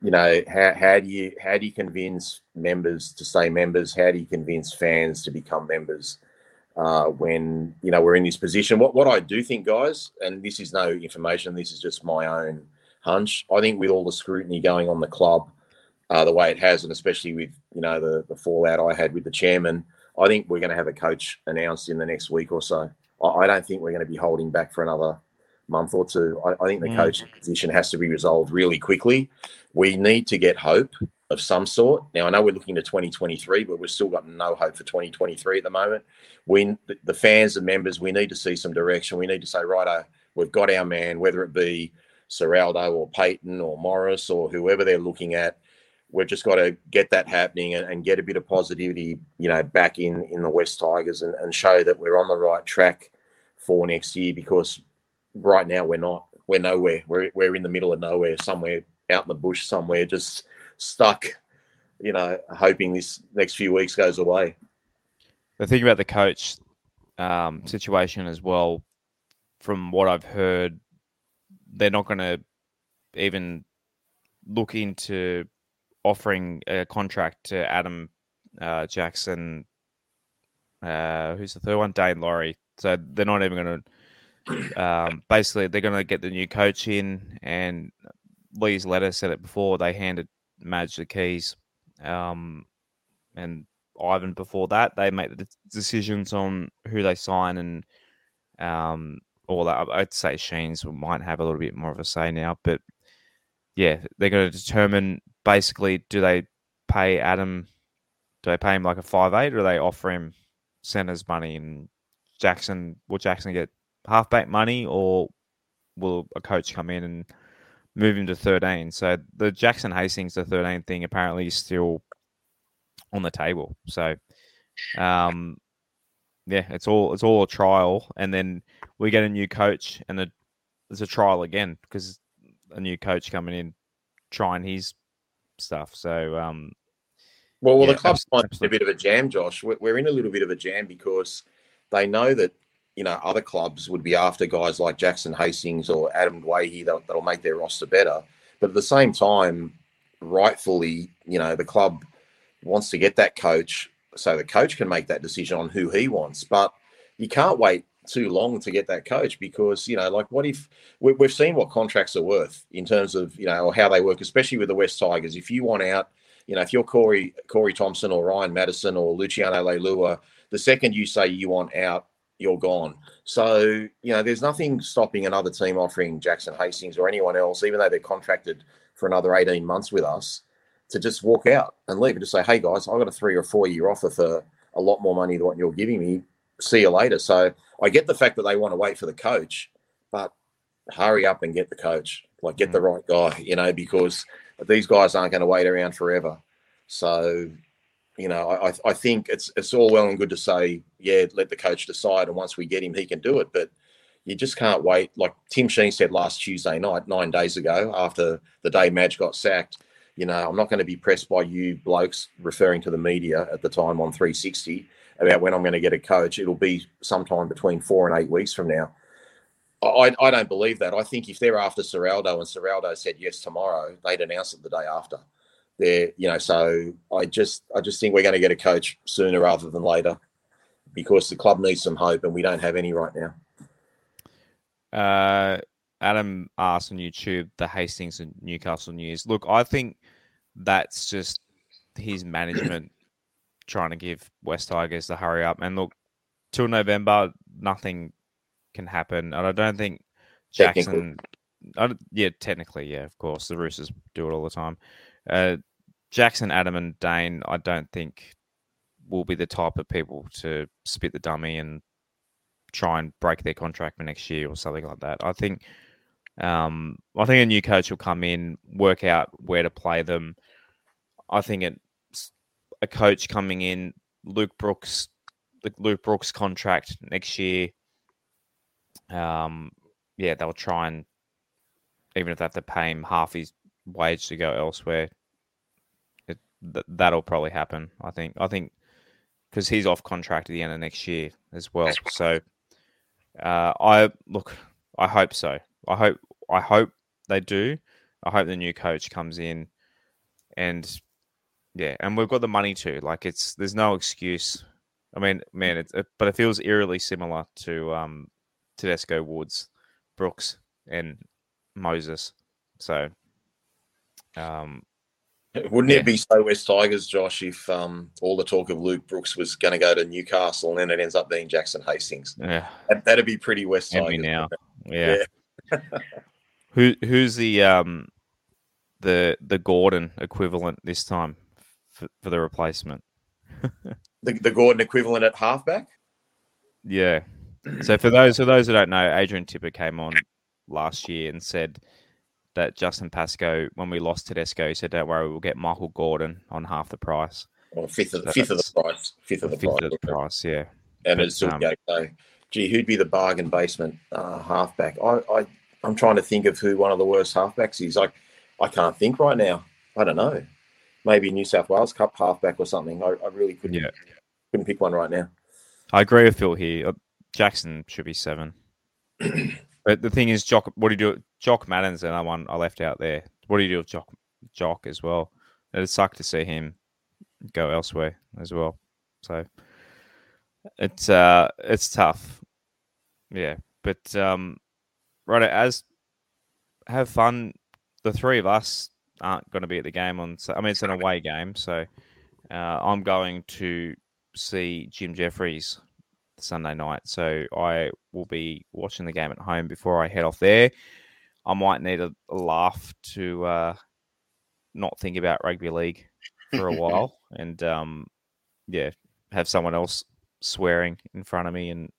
you know, how, how do you how do you convince members to stay members? How do you convince fans to become members? uh, when you know we're in this position. What what I do think, guys, and this is no information, this is just my own hunch. I think with all the scrutiny going on the club, uh, the way it has, and especially with you know the the fallout I had with the chairman, I think we're going to have a coach announced in the next week or so. I, I don't think we're going to be holding back for another month or two. I, I think the mm. coaching position has to be resolved really quickly. We need to get hope of some sort. Now, I know we're looking to 2023, but we've still got no hope for 2023 at the moment. We, the fans and members, we need to see some direction. We need to say, right, we've got our man, whether it be Ciraldo or Payten or Morris or whoever they're looking at. We've just got to get that happening and, and get a bit of positivity, you know, back in in the West Tigers and, and show that we're on the right track for next year. Because right now we're not. We're nowhere. We're we're in the middle of nowhere, somewhere out in the bush, somewhere, just stuck, you know, hoping this next few weeks goes away. The thing about the coach um, situation as well, from what I've heard, they're not going to even look into offering a contract to Adam uh, Jackson. Uh, who's the third one? Daine Laurie. So they're not even going to. Um, basically, they're going to get the new coach in, and Lee's letter said it before. They handed Madge the keys, um, and Ivan before that. They make the decisions on who they sign and um, all that. I'd say Sheens might have a little bit more of a say now, but yeah, they're going to determine basically do they pay Adam, do they pay him like a five eight, or do they offer him centers money and Jackson? Will Jackson get halfback money, or will a coach come in and move him to 13. So the Jackson Hastings to 13 thing apparently is still on the table. So, um, yeah, it's all it's all a trial, and then we get a new coach, and there's a trial again because a new coach coming in trying his stuff. So, um, well, well, yeah, the club's in a bit of a jam, Josh. We're in a little bit of a jam because they know that you know, other clubs would be after guys like Jackson Hastings or Adam Doueihi that, that'll make their roster better. But at the same time, rightfully, you know, the club wants to get that coach so the coach can make that decision on who he wants. But you can't wait too long to get that coach because you know like what if we, have seen what contracts are worth in terms of you know how they work especially with the west tigers if you want out you know if you're corey corey thompson or ryan matterson or luciano leilua the second you say you want out you're gone. So, you know, there's nothing stopping another team offering Jackson Hastings or anyone else, even though they're contracted for another 18 months with us, to just walk out and leave and just say, hey, guys, I've got a three or four year offer for a lot more money than what you're giving me. See you later. So I get the fact that they want to wait for the coach, but hurry up and get the coach. Like, get the mm. right guy, you know, because these guys aren't going to wait around forever. So, you know, I, I think it's it's all well and good to say, yeah, let the coach decide, and once we get him, he can do it. But you just can't wait. Like Tim Sheen said last Tuesday night, nine days ago, after the day Madge got sacked, you know, I'm not going to be pressed by you blokes referring to the media at the time on 360 about when I'm going to get a coach. It'll be sometime between four and eight weeks from now. I, I don't believe that. I think if they're after Ciraldo and Ciraldo said yes tomorrow, they'd announce it the day after. They're, you know, so I just I just think we're going to get a coach sooner rather than later because the club needs some hope and we don't have any right now. Uh, Adam asked on YouTube the Hastings and Newcastle news. Look, I think that's just his management trying to give West Tigers the hurry up. And look, till November, nothing can happen. And I don't think Jackson. I, yeah, technically, yeah, of course, the Roosters do it all the time. Uh, Jackson, Adam, and Dane, I don't think will be the type of people to spit the dummy and try and break their contract for next year or something like that. I think, um, I think a new coach will come in, work out where to play them. I think it's a coach coming in, Luke Brooks, the Luke Brooks contract next year um, yeah, they'll try and even if they have to pay him half his wage to go elsewhere, it, th- that'll probably happen. I think. I think because he's off contract at the end of next year as well. So, uh, I look. I hope so. I hope. I hope they do. I hope the new coach comes in, and yeah, and we've got the money too. Like it's there's no excuse. I mean, man, it, it, but it feels eerily similar to um Tedesco, Woods, Brooks, and Moses. So, um, wouldn't yeah. it be so West Tigers, Josh, if um, all the talk of Luke Brooks was going to go to Newcastle and then it ends up being Jackson Hastings? Yeah, that, would be pretty West Tigers. now, yeah. yeah. Who who's the um the the Gordon equivalent this time for, for the replacement? the, the Gordon equivalent at halfback? Yeah. So for those for those who don't know, Adrian Tipper came on last year and said that Justin Pascoe, when we lost Tedesco, he said, "Don't worry, we'll get Michael Gordon on half the price." Or fifth of, so fifth of the price. Fifth of the fifth price. Of the price, yeah. And but, it's still um, so, gee, who'd be the bargain basement uh, halfback? I, I I'm trying to think of who one of the worst halfbacks is. Like I can't think right now. I don't know. Maybe New South Wales Cup halfback or something. I, I really couldn't yeah. couldn't pick one right now. I agree with Phil here. Jackson should be seven. but the thing is, Jock. What do you do? Jock Madden's another one I left out there. What do you do with Jock? Jock as well. It'd suck to see him go elsewhere as well. So it's uh it's tough. Yeah, but um, right as have fun. The three of us aren't going to be at the game on. I mean, it's an away game, so uh, I'm going to see Jim Jefferies Sunday night. So I will be watching the game at home before I head off there. I might need a, a laugh to uh, not think about rugby league for a while, and um, yeah, have someone else swearing in front of me and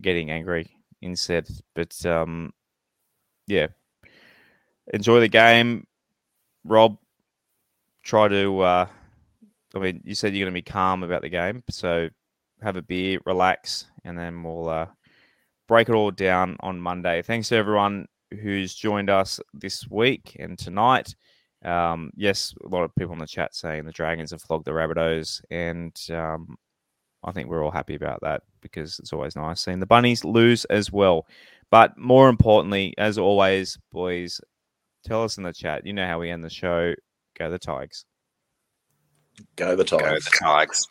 getting angry instead. But um, yeah, enjoy the game, Rob. Try to. Uh, I mean, you said you're going to be calm about the game, so have a beer, relax, and then we'll uh, break it all down on Monday. Thanks to everyone who's joined us this week and tonight. Um, yes, a lot of people in the chat saying the Dragons have flogged the Rabbitohs, and um, I think we're all happy about that because it's always nice seeing the Bunnies lose as well. But more importantly, as always, boys, tell us in the chat. You know how we end the show. Go the Tigers. Go the Tigers. Go the Tigers.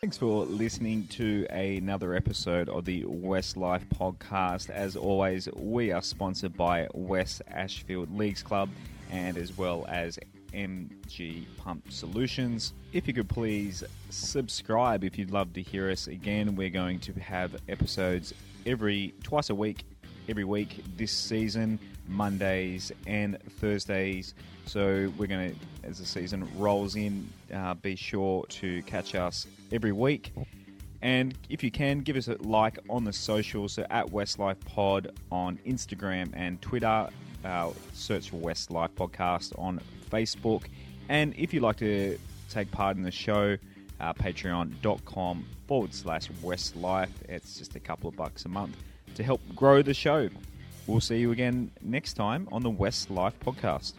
Thanks for listening to another episode of the West Life podcast. As always, we are sponsored by West Ashfield Leagues Club and as well as MG Pump Solutions. If you could please subscribe if you'd love to hear us again, we're going to have episodes every twice a week, every week this season, Mondays and Thursdays. So we're going to, as the season rolls in, uh, be sure to catch us every week. And if you can, give us a like on the socials. So at Westlife Pod on Instagram and Twitter. Uh, search for Westlife Podcast on Facebook. And if you'd like to take part in the show, uh, patreon.com forward slash Westlife. It's just a couple of bucks a month to help grow the show. We'll see you again next time on the West Life Podcast.